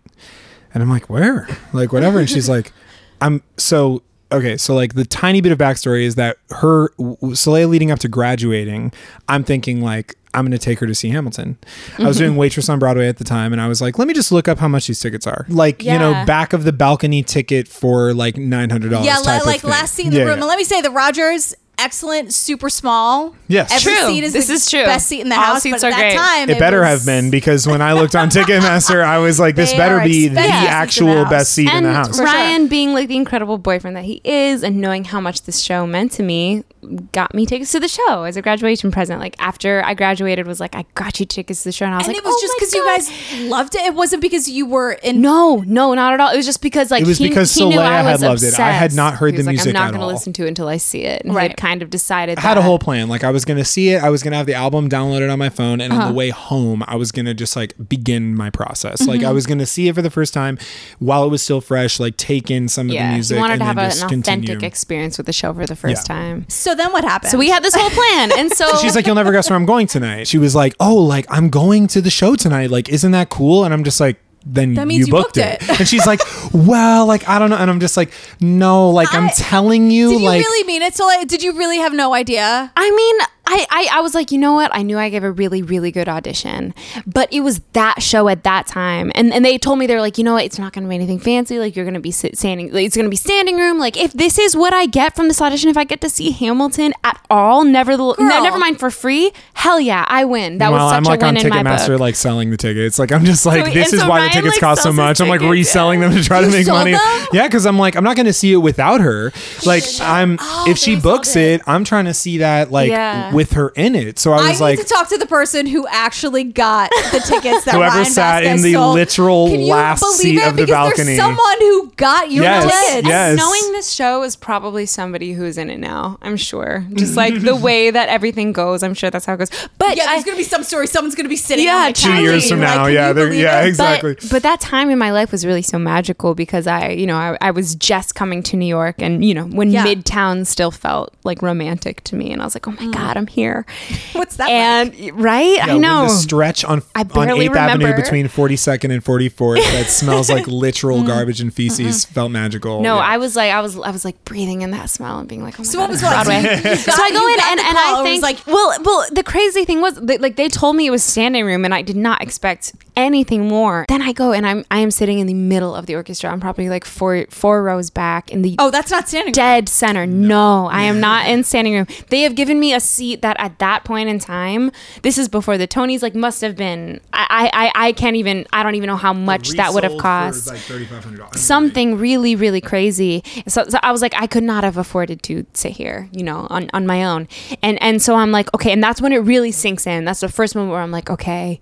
Speaker 3: And I'm like, "Where?" Like whatever. And she's like, "I'm so okay." So like the tiny bit of backstory is that her w- Solea leading up to graduating, I'm thinking like. I'm going to take her to see Hamilton. I was mm-hmm. doing Waitress on Broadway at the time, and I was like, let me just look up how much these tickets are. Like, you know, back of the balcony ticket for like $900.
Speaker 2: Yeah,
Speaker 3: type
Speaker 2: li-
Speaker 3: of
Speaker 2: like last seat in the
Speaker 3: Yeah,
Speaker 2: room.
Speaker 3: yeah.
Speaker 2: And let me say, the Rodgers, excellent, super small.
Speaker 3: Yes.
Speaker 2: Every
Speaker 4: True.
Speaker 2: seat is
Speaker 4: This
Speaker 2: the
Speaker 4: is true.
Speaker 2: best seat in the
Speaker 4: All
Speaker 2: house.
Speaker 4: seats
Speaker 2: but
Speaker 4: are
Speaker 2: at
Speaker 4: great.
Speaker 2: that time,
Speaker 3: It better
Speaker 2: was-
Speaker 3: have been because when I looked on Ticketmaster, I was like, this
Speaker 2: They
Speaker 3: better be the
Speaker 2: expensive seats in the
Speaker 3: actual best seat in the house.
Speaker 4: Ryan being like the incredible boyfriend that he is and knowing how much this show meant to me got me tickets to the show as a graduation present. Like after I graduated was like, I got you tickets to the show. And I was
Speaker 2: And
Speaker 4: like,
Speaker 2: it was
Speaker 4: "Oh
Speaker 2: just because you guys loved it. It wasn't because you were in.
Speaker 4: No, no, not at all. It was just because like
Speaker 3: It was
Speaker 4: he,
Speaker 3: because
Speaker 4: he knew
Speaker 3: Solea
Speaker 4: I
Speaker 3: had
Speaker 4: was
Speaker 3: loved it. I had not heard
Speaker 4: He was
Speaker 3: the
Speaker 4: like,
Speaker 3: music
Speaker 4: I'm not gonna listen to it until I see it. And
Speaker 2: Right.
Speaker 4: Had kind of decided.
Speaker 3: I had a whole plan. Like I was gonna see it. I was gonna have the album downloaded on my phone, and
Speaker 2: Uh-huh.
Speaker 3: on the way home, I was gonna just like begin my process. Like
Speaker 2: Mm-hmm.
Speaker 3: I was gonna see it for the first time while it was still fresh. Like take in some of the music.
Speaker 4: he wanted
Speaker 3: and
Speaker 4: to have
Speaker 3: then
Speaker 4: an
Speaker 3: just
Speaker 4: authentic
Speaker 3: continue.
Speaker 4: experience with the show for the first
Speaker 3: Yeah.
Speaker 4: time.
Speaker 2: So then what happened?
Speaker 4: So we had this whole plan, and so
Speaker 3: She's like, "You'll never guess where I'm going tonight." She was like, "Oh, like I'm going to the show tonight. Like, isn't that cool?" And I'm just like. Then
Speaker 2: That means
Speaker 3: you
Speaker 2: you
Speaker 3: booked,
Speaker 2: booked
Speaker 3: it.
Speaker 2: it.
Speaker 3: and she's like, "Well, like I don't know," and I'm just like, "No, like I, am telling you,
Speaker 2: Did you
Speaker 3: like
Speaker 2: really mean it? So like, did you really have no idea?
Speaker 4: I mean, I, I I was like, you know what? I knew I gave a really really good audition, but it was that show at that time, and and they told me they're like, you know what? It's not going to be anything fancy. Like you're going to be sit, standing. Like, it's going to be standing room. Like if this is what I get from this audition, if I get to see Hamilton at all, never the no, never mind for free. Hell yeah, I win. That
Speaker 3: well,
Speaker 4: was such
Speaker 3: I'm like
Speaker 4: a
Speaker 3: on
Speaker 4: win in my
Speaker 3: Ticketmaster, like selling the tickets. Like I'm just like,
Speaker 4: So-
Speaker 3: this is
Speaker 4: so
Speaker 3: why
Speaker 4: Ryan,
Speaker 3: the tickets
Speaker 4: like,
Speaker 3: cost so much. I'm like
Speaker 4: tickets,
Speaker 3: reselling them to try to make money.
Speaker 2: them?
Speaker 3: Yeah, because I'm like, I'm not going to see it without her. Like I'm, oh, if she books it, I'm trying to see that like
Speaker 4: Yeah.
Speaker 3: With her in it. So I was like,
Speaker 2: I
Speaker 3: was
Speaker 2: need to talk to the person who actually got the tickets that
Speaker 3: Whoever
Speaker 2: Ryan
Speaker 3: sat in the
Speaker 2: sold.
Speaker 3: literal
Speaker 2: Can you
Speaker 3: last
Speaker 2: believe
Speaker 3: seat
Speaker 2: it?
Speaker 3: of the
Speaker 2: because
Speaker 3: balcony.
Speaker 2: There's someone who got your
Speaker 3: Yes,
Speaker 2: tickets.
Speaker 3: yes.
Speaker 4: Knowing this show is probably somebody who's in it now. I'm sure. Just like the way that everything goes, I'm sure that's how it goes. But
Speaker 2: Yeah,
Speaker 4: I,
Speaker 2: there's gonna be some story. Someone's gonna be sitting.
Speaker 4: Yeah,
Speaker 2: on my
Speaker 4: two
Speaker 2: couch
Speaker 3: years
Speaker 2: being
Speaker 3: from
Speaker 2: like,
Speaker 3: now,
Speaker 2: "Can
Speaker 3: yeah,
Speaker 2: you
Speaker 3: they're-
Speaker 2: believe
Speaker 3: yeah,
Speaker 2: it?"
Speaker 3: exactly.
Speaker 4: But, but that time in my life was really so magical because I, you know, I, I was just coming to New York and, you know, when
Speaker 2: Yeah.
Speaker 4: Midtown still felt like romantic to me. And I was like, oh my mm. God, I'm here.
Speaker 2: What's that?
Speaker 4: And, right?
Speaker 3: Yeah,
Speaker 4: I know.
Speaker 3: the stretch on
Speaker 4: I
Speaker 3: on Eighth Avenue between 42nd and 44th that smells like literal garbage and feces felt magical.
Speaker 4: no,
Speaker 3: Yeah.
Speaker 4: I was like, I was, I was like breathing in that smell and being like, oh my
Speaker 2: So
Speaker 4: God,
Speaker 2: what was
Speaker 4: it's? Broadway.
Speaker 2: You
Speaker 4: so I go in and, and I think
Speaker 2: like-
Speaker 4: well well the crazy thing was they, like they told me it was standing room and I did not expect anything more. Then I go and I'm I am sitting in the middle of the orchestra. I'm probably like four four rows back in the
Speaker 2: Oh, that's not standing.
Speaker 4: dead center. No, I am not in standing room. They have given me a seat that at that point in time, this is before the Tonys, like must have been. I I, I- can't even. I don't even know how much that would have cost
Speaker 3: like $3,500.
Speaker 4: something really really crazy so, so i was like i could not have afforded to sit here you know on, on my own and and so i'm like okay and that's when it really sinks in that's the first moment where i'm like okay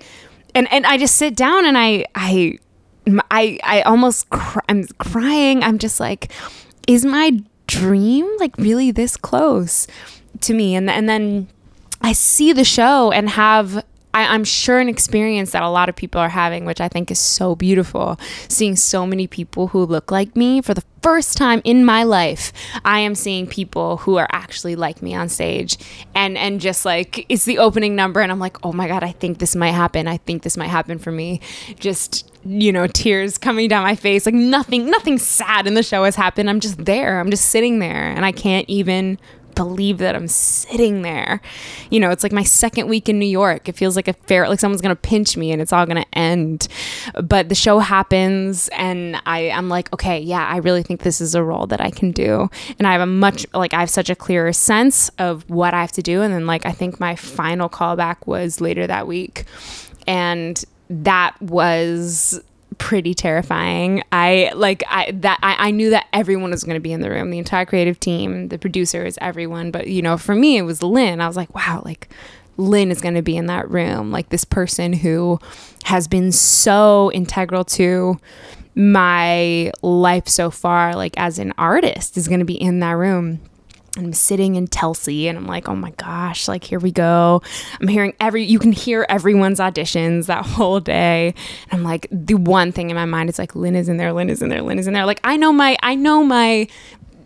Speaker 4: and and i just sit down and i i i, I almost cry, i'm crying i'm just like is my dream like really this close to me and and then I see the show and have I, I'm sure an experience that a lot of people are having, which I think is so beautiful. Seeing so many people who look like me for the first time in my life, I am seeing people who are actually like me on stage, and and just like it's the opening number, and I'm like, oh my god, I think this might happen. I think this might happen for me. Just you know, tears coming down my face. Like nothing, nothing sad in the show has happened. I'm just there. I'm just sitting there, and I can't even believe that I'm sitting there. You know, it's like my second week in New York. It feels like a fair, like someone's gonna pinch me and it's all gonna end. But the show happens, and I, I'm like, okay, yeah, I really think this is a role that I can do, and I have a much, like, I have such a clearer sense of what I have to do. And then, like, I think my final callback was later that week, and that was pretty terrifying. I like I that I, I knew that everyone was going to be in the room, the entire creative team, the producers, everyone. But you know, for me, it was Lynn. I was like, wow, like Lynn is going to be in that room, like this person who has been so integral to my life so far, like as an artist, is going to be in that room. I'm sitting in Telsey and I'm like, oh my gosh, like here we go. I'm hearing every, you can hear everyone's auditions that whole day. And I'm like, the one thing in my mind is like, Lynn is in there, Lynn is in there, Lynn is in there. Like, I know my, I know my,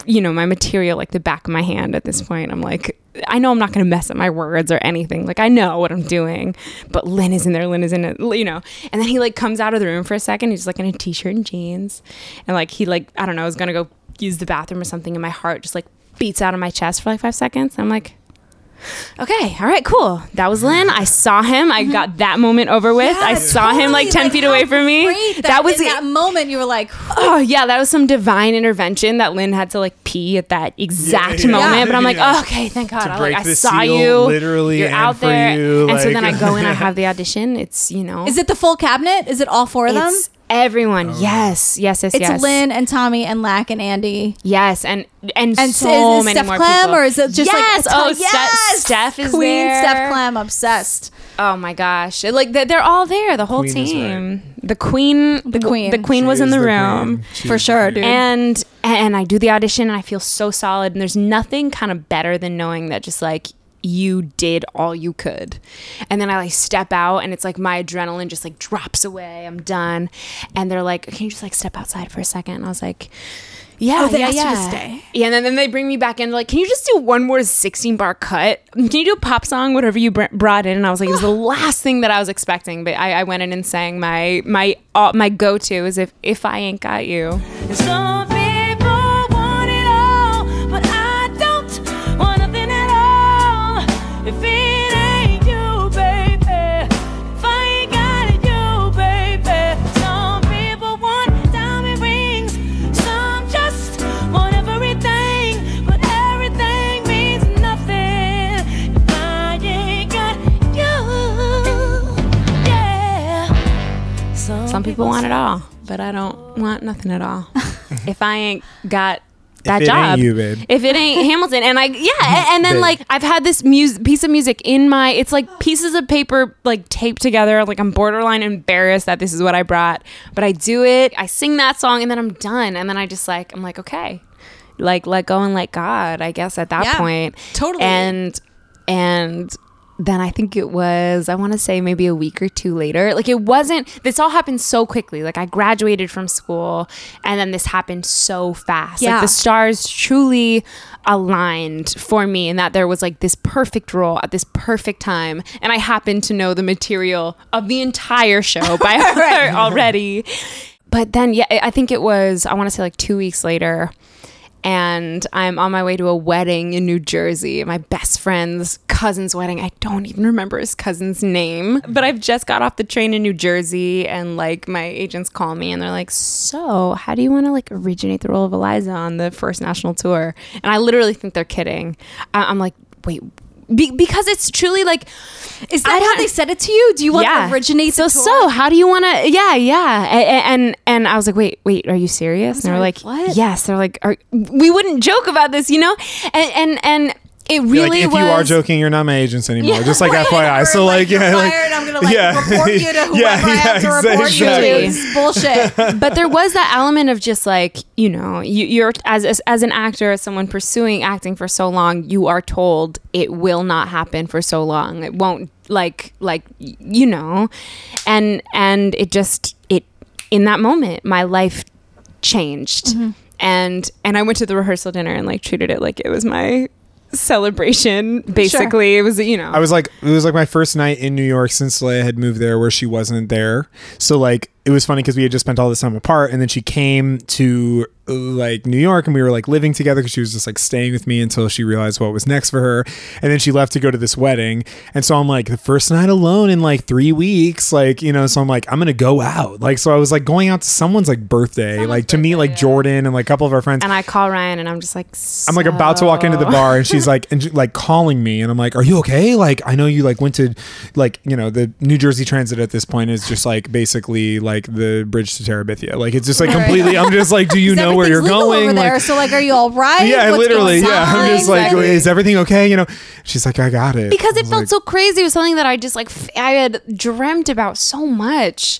Speaker 4: you know, my material like the back of my hand at this point. I'm like, I know I'm not going to mess up my words or anything. Like, I know what I'm doing, but Lynn is in there, Lynn is in it, you know. And then he like comes out of the room for a second. He's like in a t shirt and jeans. And like, he like, I don't know, is going to go use the bathroom or something. And my heart just like beats out of my chest for like five seconds. I'm like, okay, all right, cool. That was Lynn. I saw him. I mm-hmm. got that moment over with. I
Speaker 2: Yes,
Speaker 4: saw him like
Speaker 2: totally.
Speaker 4: 10 feet away from me.
Speaker 2: great
Speaker 4: That, was
Speaker 2: in that moment. You were like,
Speaker 4: Oh yeah, that was some divine intervention that Lynn had to like pee at that exact
Speaker 3: yeah.
Speaker 4: moment.
Speaker 3: Yeah.
Speaker 4: But I'm like,
Speaker 3: Yeah.
Speaker 4: oh, okay, thank God. I, like, I saw
Speaker 3: seal,
Speaker 4: you.
Speaker 3: literally
Speaker 4: You're
Speaker 3: and
Speaker 4: out
Speaker 3: for
Speaker 4: there.
Speaker 3: you,
Speaker 4: and so then I go in, I have the audition. It's you know,
Speaker 2: is it the full cabinet? Is it all four of them?
Speaker 4: It's everyone. Oh. Yes, yes, yes,
Speaker 2: It's
Speaker 4: yes.
Speaker 2: Lynn and Tommy and Lack and Andy.
Speaker 4: Yes, and and,
Speaker 2: And
Speaker 4: so
Speaker 2: is, is
Speaker 4: many
Speaker 2: Steph
Speaker 4: more
Speaker 2: Clem
Speaker 4: people.
Speaker 2: or is it just
Speaker 4: yes?
Speaker 2: like
Speaker 4: oh,
Speaker 2: yes,
Speaker 4: Steph, Steph is
Speaker 2: Queen
Speaker 4: there.
Speaker 2: Steph Clem obsessed.
Speaker 4: Oh my gosh! Like they're, they're all there. The whole
Speaker 3: Queen is
Speaker 4: team. The queen.
Speaker 2: The queen.
Speaker 4: The queen
Speaker 3: She
Speaker 4: was in the,
Speaker 3: the
Speaker 4: room.
Speaker 2: For sure, dude.
Speaker 4: and and I do the audition and I feel so solid and there's nothing kind of better than knowing that just like you did all you could and then I like step out and it's like my adrenaline just like drops away I'm done and they're like can you just like step outside for a second and I was like yeah,
Speaker 2: Oh, they
Speaker 4: yeah,
Speaker 2: asked you to
Speaker 4: yeah.
Speaker 2: stay?
Speaker 4: Yeah, and then, then they bring me back in. Like, can you just do one more 16 bar cut? Can you do a pop song, whatever you br- brought in? And I was like, it was the last thing that I was expecting. But I, I went in and sang my my uh, my go to is if if I ain't got you.
Speaker 5: Some people want
Speaker 9: diamond rings, some just want everything, but everything means nothing. If I ain't got you Yeah Some people want
Speaker 5: it all, but I don't want nothing at all. If it ain't you, baby, if I ain't got you, baby. Some people want diamond rings, some just want everything, but everything means nothing if I ain't got you. Yeah.
Speaker 4: Some people want it all, but I don't want nothing at all. if I ain't that job,
Speaker 3: you, babe.
Speaker 4: if it ain't Hamilton, and I yeah, a- and then
Speaker 3: Babe.
Speaker 4: like I've had this mus- piece of music in my, it's like pieces of paper like taped together. Like I'm borderline embarrassed that this is what I brought, but I do it. I sing that song, and then I'm done, and then I just like I'm like okay, like let go and let God. I guess at that
Speaker 2: Yeah,
Speaker 4: point,
Speaker 2: totally.
Speaker 4: and and then I think it was, I want to say maybe a week or two later. Like it wasn't, this all happened so quickly. Like I graduated from school and then this happened so fast.
Speaker 2: Yeah.
Speaker 4: Like the stars truly aligned for me and that there was like this perfect role at this perfect time. And I happened to know the material of the entire show by heart already. But then, yeah, I think it was, I want to say like two weeks later and I'm on my way to a wedding in New Jersey, my best friend's cousin's wedding. I don't even remember his cousin's name, but I've just got off the train in New Jersey and like my agents call me and they're like, "So, how do you want to like originate the role of Eliza on the first national tour?" And I literally think they're kidding. I- I'm like, "Wait, be- because it's truly like
Speaker 2: Is that how they said it to you? Do you want to originate
Speaker 4: so so how do you want to yeah yeah. A- a- and and i was like wait wait are you serious? And they're like
Speaker 2: what?
Speaker 4: yes. They're like are, we wouldn't joke about this you know? And and and it
Speaker 3: Like,
Speaker 4: really
Speaker 3: if
Speaker 4: was
Speaker 3: you are joking, you're not my agents anymore.
Speaker 4: Yeah,
Speaker 3: just like
Speaker 2: Right,
Speaker 3: FYI. So
Speaker 2: like,
Speaker 3: like, yeah, like,
Speaker 2: I'm gonna like
Speaker 3: yeah.
Speaker 2: report you to whoever
Speaker 3: Yeah,
Speaker 2: I have to
Speaker 3: yeah,
Speaker 2: report you to.
Speaker 3: exactly.
Speaker 2: It's bullshit.
Speaker 4: but there was that element of just like you know you, you're as, as as an actor as someone pursuing acting for so long you are told it will not happen for so long it won't like like you know and and it just it in that moment my life changed mm-hmm. and and i went to the rehearsal dinner and like treated it like it was my celebration basically. It was you know.
Speaker 3: I was like, it was like my first night in New York since Leia had moved there, where she wasn't there. So like, it was funny because we had just spent all this time apart, and then she came to like New York, and we were like living together because she was just like staying with me until she realized what was next for her, and then she left to go to this wedding, and so I'm like the first night alone in like three weeks, like you know, so I'm like I'm gonna go out, like so I was like going out to someone's like birthday, like to meet like Jordan and like a couple of our friends,
Speaker 4: and i call ryan and i'm just like
Speaker 3: I'm like about to walk into the bar and she's like and she- like calling me and I'm like, "Are you okay? Like I know you like went to like, you know, the New Jersey Transit at this point is just like basically like the bridge to Terabithia. Like it's just like completely I'm just like, "Do you know where you're
Speaker 2: legal
Speaker 3: going?"
Speaker 2: over there.
Speaker 3: Like
Speaker 2: so like, are you all right?
Speaker 3: yeah,
Speaker 2: What's
Speaker 3: literally. Yeah, I'm just like,
Speaker 4: Exactly.
Speaker 3: "Is everything okay?" You know. She's like, "I got it."
Speaker 4: because it felt
Speaker 3: like,
Speaker 4: so crazy. It was something that I just like f- I had dreamt about so much,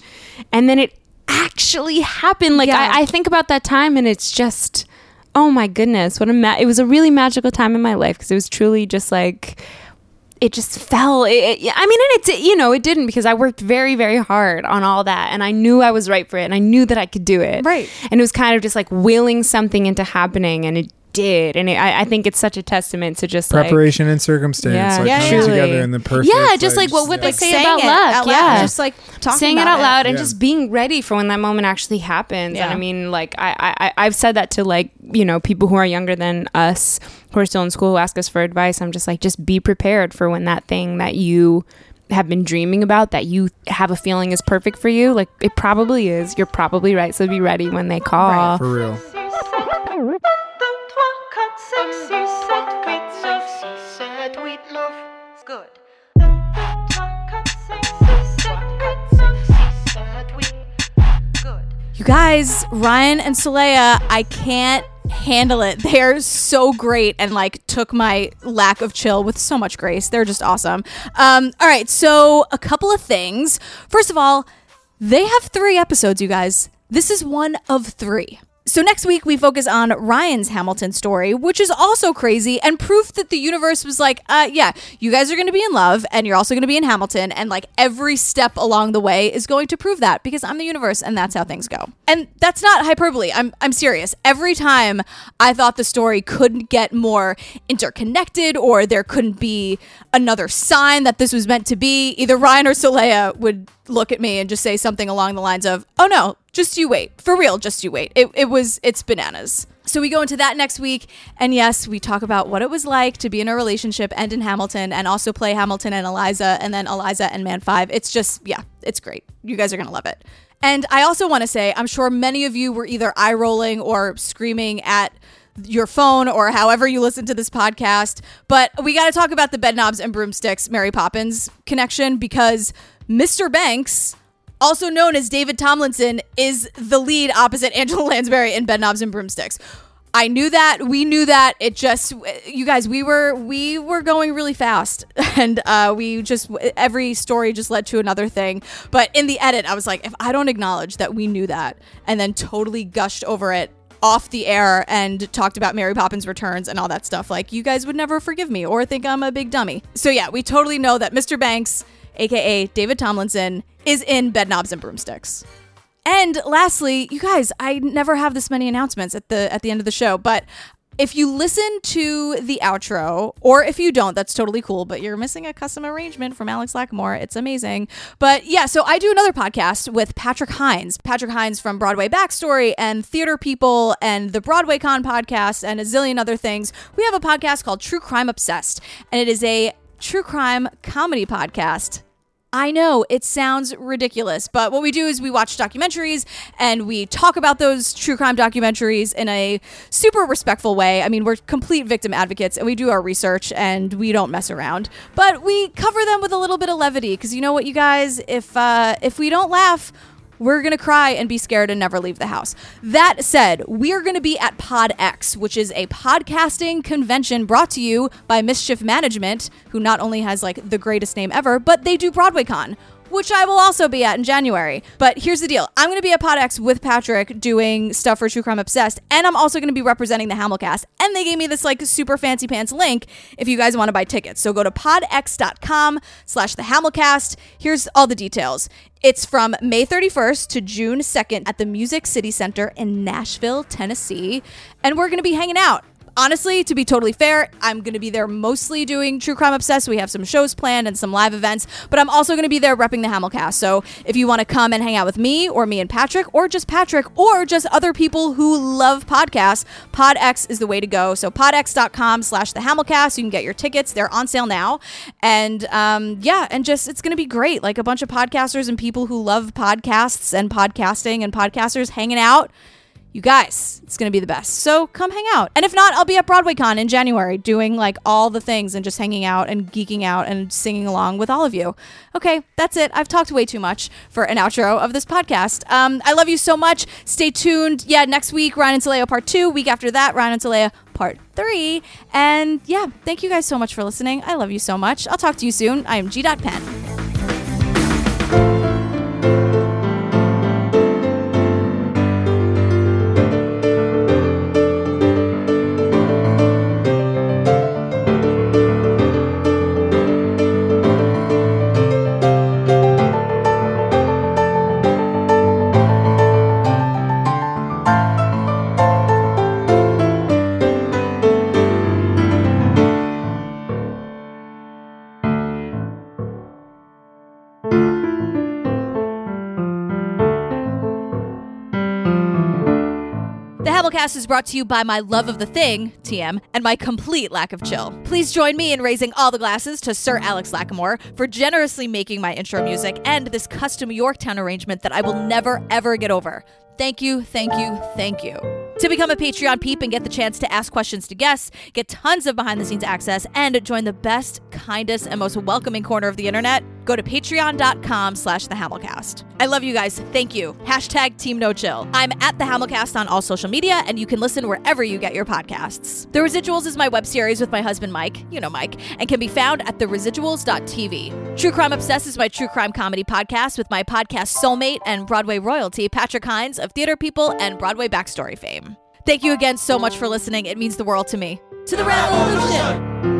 Speaker 4: and then it actually happened. Like
Speaker 2: Yeah.
Speaker 4: I, I think about that time, and it's just oh my goodness, what a ma- it was a really magical time in my life because it was truly just like it just fell. It, it- I mean, and it you know it didn't because I worked very very hard on all that, and I knew I was right for it, and I knew that I could do it.
Speaker 2: Right.
Speaker 4: and it was kind of just like willing something into happening, and it did, and it, I, I think it's such a testament to just like
Speaker 3: preparation and circumstance
Speaker 4: Yeah,
Speaker 3: like
Speaker 2: yeah,
Speaker 3: coming
Speaker 2: yeah.
Speaker 3: together in the perfect
Speaker 4: yeah, just like what would
Speaker 3: yeah.
Speaker 4: they say about
Speaker 2: it
Speaker 4: luck?
Speaker 2: out loud,
Speaker 4: yeah,
Speaker 2: just like talking
Speaker 4: saying it out loud and
Speaker 3: Yeah.
Speaker 4: just being ready for when that moment actually happens.
Speaker 2: Yeah.
Speaker 4: And I mean, like I, I, I've said that to like you know people who are younger than us who are still in school who ask us for advice. I'm just like, just be prepared for when that thing that you have been dreaming about that you have a feeling is perfect for you. Like it probably is. You're probably right. So be ready when they call.
Speaker 3: for real.
Speaker 5: 9, Good. Good.
Speaker 2: You guys, Ryan and Solea, I can't handle it. They're so great and like took my lack of chill with so much grace. They're just awesome. Um, all right, so a couple of things. First of all, they have three episodes, you guys. This is one of three. So next week we focus on Ryan's Hamilton story, which is also crazy and proof that the universe was like, uh yeah, you guys are going to be in love and you're also going to be in Hamilton and like every step along the way is going to prove that because I'm the universe and that's how things go. And that's not hyperbole. I'm I'm serious. Every time I thought the story couldn't get more interconnected or there couldn't be another sign that this was meant to be, either Ryan or Solea would look at me and just say something along the lines of, "Oh no, Just you wait. For real, just you wait. It, it was, it's bananas. So we go into that next week. And yes, we talk about what it was like to be in a relationship and in Hamilton and also play Hamilton and Eliza and then Eliza and Man 5. It's just, yeah, it's great. You guys are going to love it. And I also want to say, I'm sure many of you were either eye rolling or screaming at your phone or however you listen to this podcast. But we got to talk about the Bedknobs and Broomsticks Mary Poppins connection because Mr. Banks, also known as David Tomlinson, is the lead opposite Angela Lansbury in Bedknobs and Broomsticks. I knew that. We knew that. It just, you guys, we were we were going really fast, and uh, we just every story just led to another thing. But in the edit, I was like, if I don't acknowledge that we knew that, and then totally gushed over it off the air and talked about Mary Poppins Returns and all that stuff, like you guys would never forgive me or think I'm a big dummy. So yeah, we totally know that Mr. Banks, aka David Tomlinson, is in Bedknobs and Broomsticks. And lastly, you guys, I never have this many announcements at the at the end of the show, but if you listen to the outro, or if you don't, that's totally cool, but you're missing a custom arrangement from Alex Lacamoire. It's amazing. But yeah, so I do another podcast with Patrick Hinds. Patrick Hinds from Broadway Backstory and Theater People and the Broadway Con podcast and a zillion other things. We have a podcast called True Crime Obsessed, and it is a true crime comedy podcast I know it sounds ridiculous, but what we do is we watch documentaries and we talk about those true crime documentaries in a super respectful way. I mean, we're complete victim advocates and we do our research and we don't mess around, but we cover them with a little bit of levity because you know what, you guys, if uh, if we don't laugh, we're going to cry and be scared and never leave the house. That said, we are going to be at Pod X, which is a podcasting convention brought to you by Mischief Management, who not only has like the greatest name ever, but they do BroadwayCon. Which I will also be at in January. But here's the deal I'm going to be at PodX with Patrick doing stuff for True Crime Obsessed, and I'm also going to be representing the Hamilcast. And they gave me this like super fancy pants link if you guys want to buy tickets. So go to podx.com slash the Hamilcast. Here's all the details. It's from May 31st to June 2nd at the Music City Center in Nashville, Tennessee. And we're going to be hanging out. Honestly, to be totally fair, I'm going to be there mostly doing True Crime Obsessed. We have some shows planned and some live events, but I'm also going to be there repping the Hamilcast. So if you want to come and hang out with me or me and Patrick or just Patrick or just other people who love podcasts, PodX is the way to go. So podx.com slash the Hamilcast. You can get your tickets. They're on sale now. And um, yeah, and just it's going to be great. Like a bunch of podcasters and people who love podcasts and podcasting and podcasters hanging out. You guys, it's going to be the best. So come hang out. And if not, I'll be at BroadwayCon in January doing like all the things and just hanging out and geeking out and singing along with all of you. Okay, that's it. I've talked way too much for an outro of this podcast. Um, I love you so much. Stay tuned. Yeah, next week, Ryan and Solea part two. Week after that, Ryan and Solea part three. And yeah, thank you guys so much for listening. I love you so much. I'll talk to you soon. I am G. Pen. Hamilcast is brought to you by my love of the thing, TM, and my complete lack of chill. Please join me in raising all the glasses to Sir Alex Lacamoire for generously making my intro music and this custom Yorktown arrangement that I will never ever get over. Thank you, thank you, thank you. To become a Patreon peep and get the chance to ask questions to guests, get tons of behind the scenes access, and join the best, kindest, and most welcoming corner of the internet, go to patreon.com slash the Hamilcast. I love you guys. Thank you. Hashtag Team No Chill. I'm at the Hamilcast on all social media, and you can listen wherever you get your podcasts. The Residuals is my web series with my husband Mike, you know Mike, and can be found at theresiduals.tv. True Crime Obsessed is my true crime comedy podcast with my podcast soulmate and Broadway royalty, Patrick Hinds of Theater People and Broadway Backstory fame. Thank you again so much for listening. It means the world to me. To the revolution!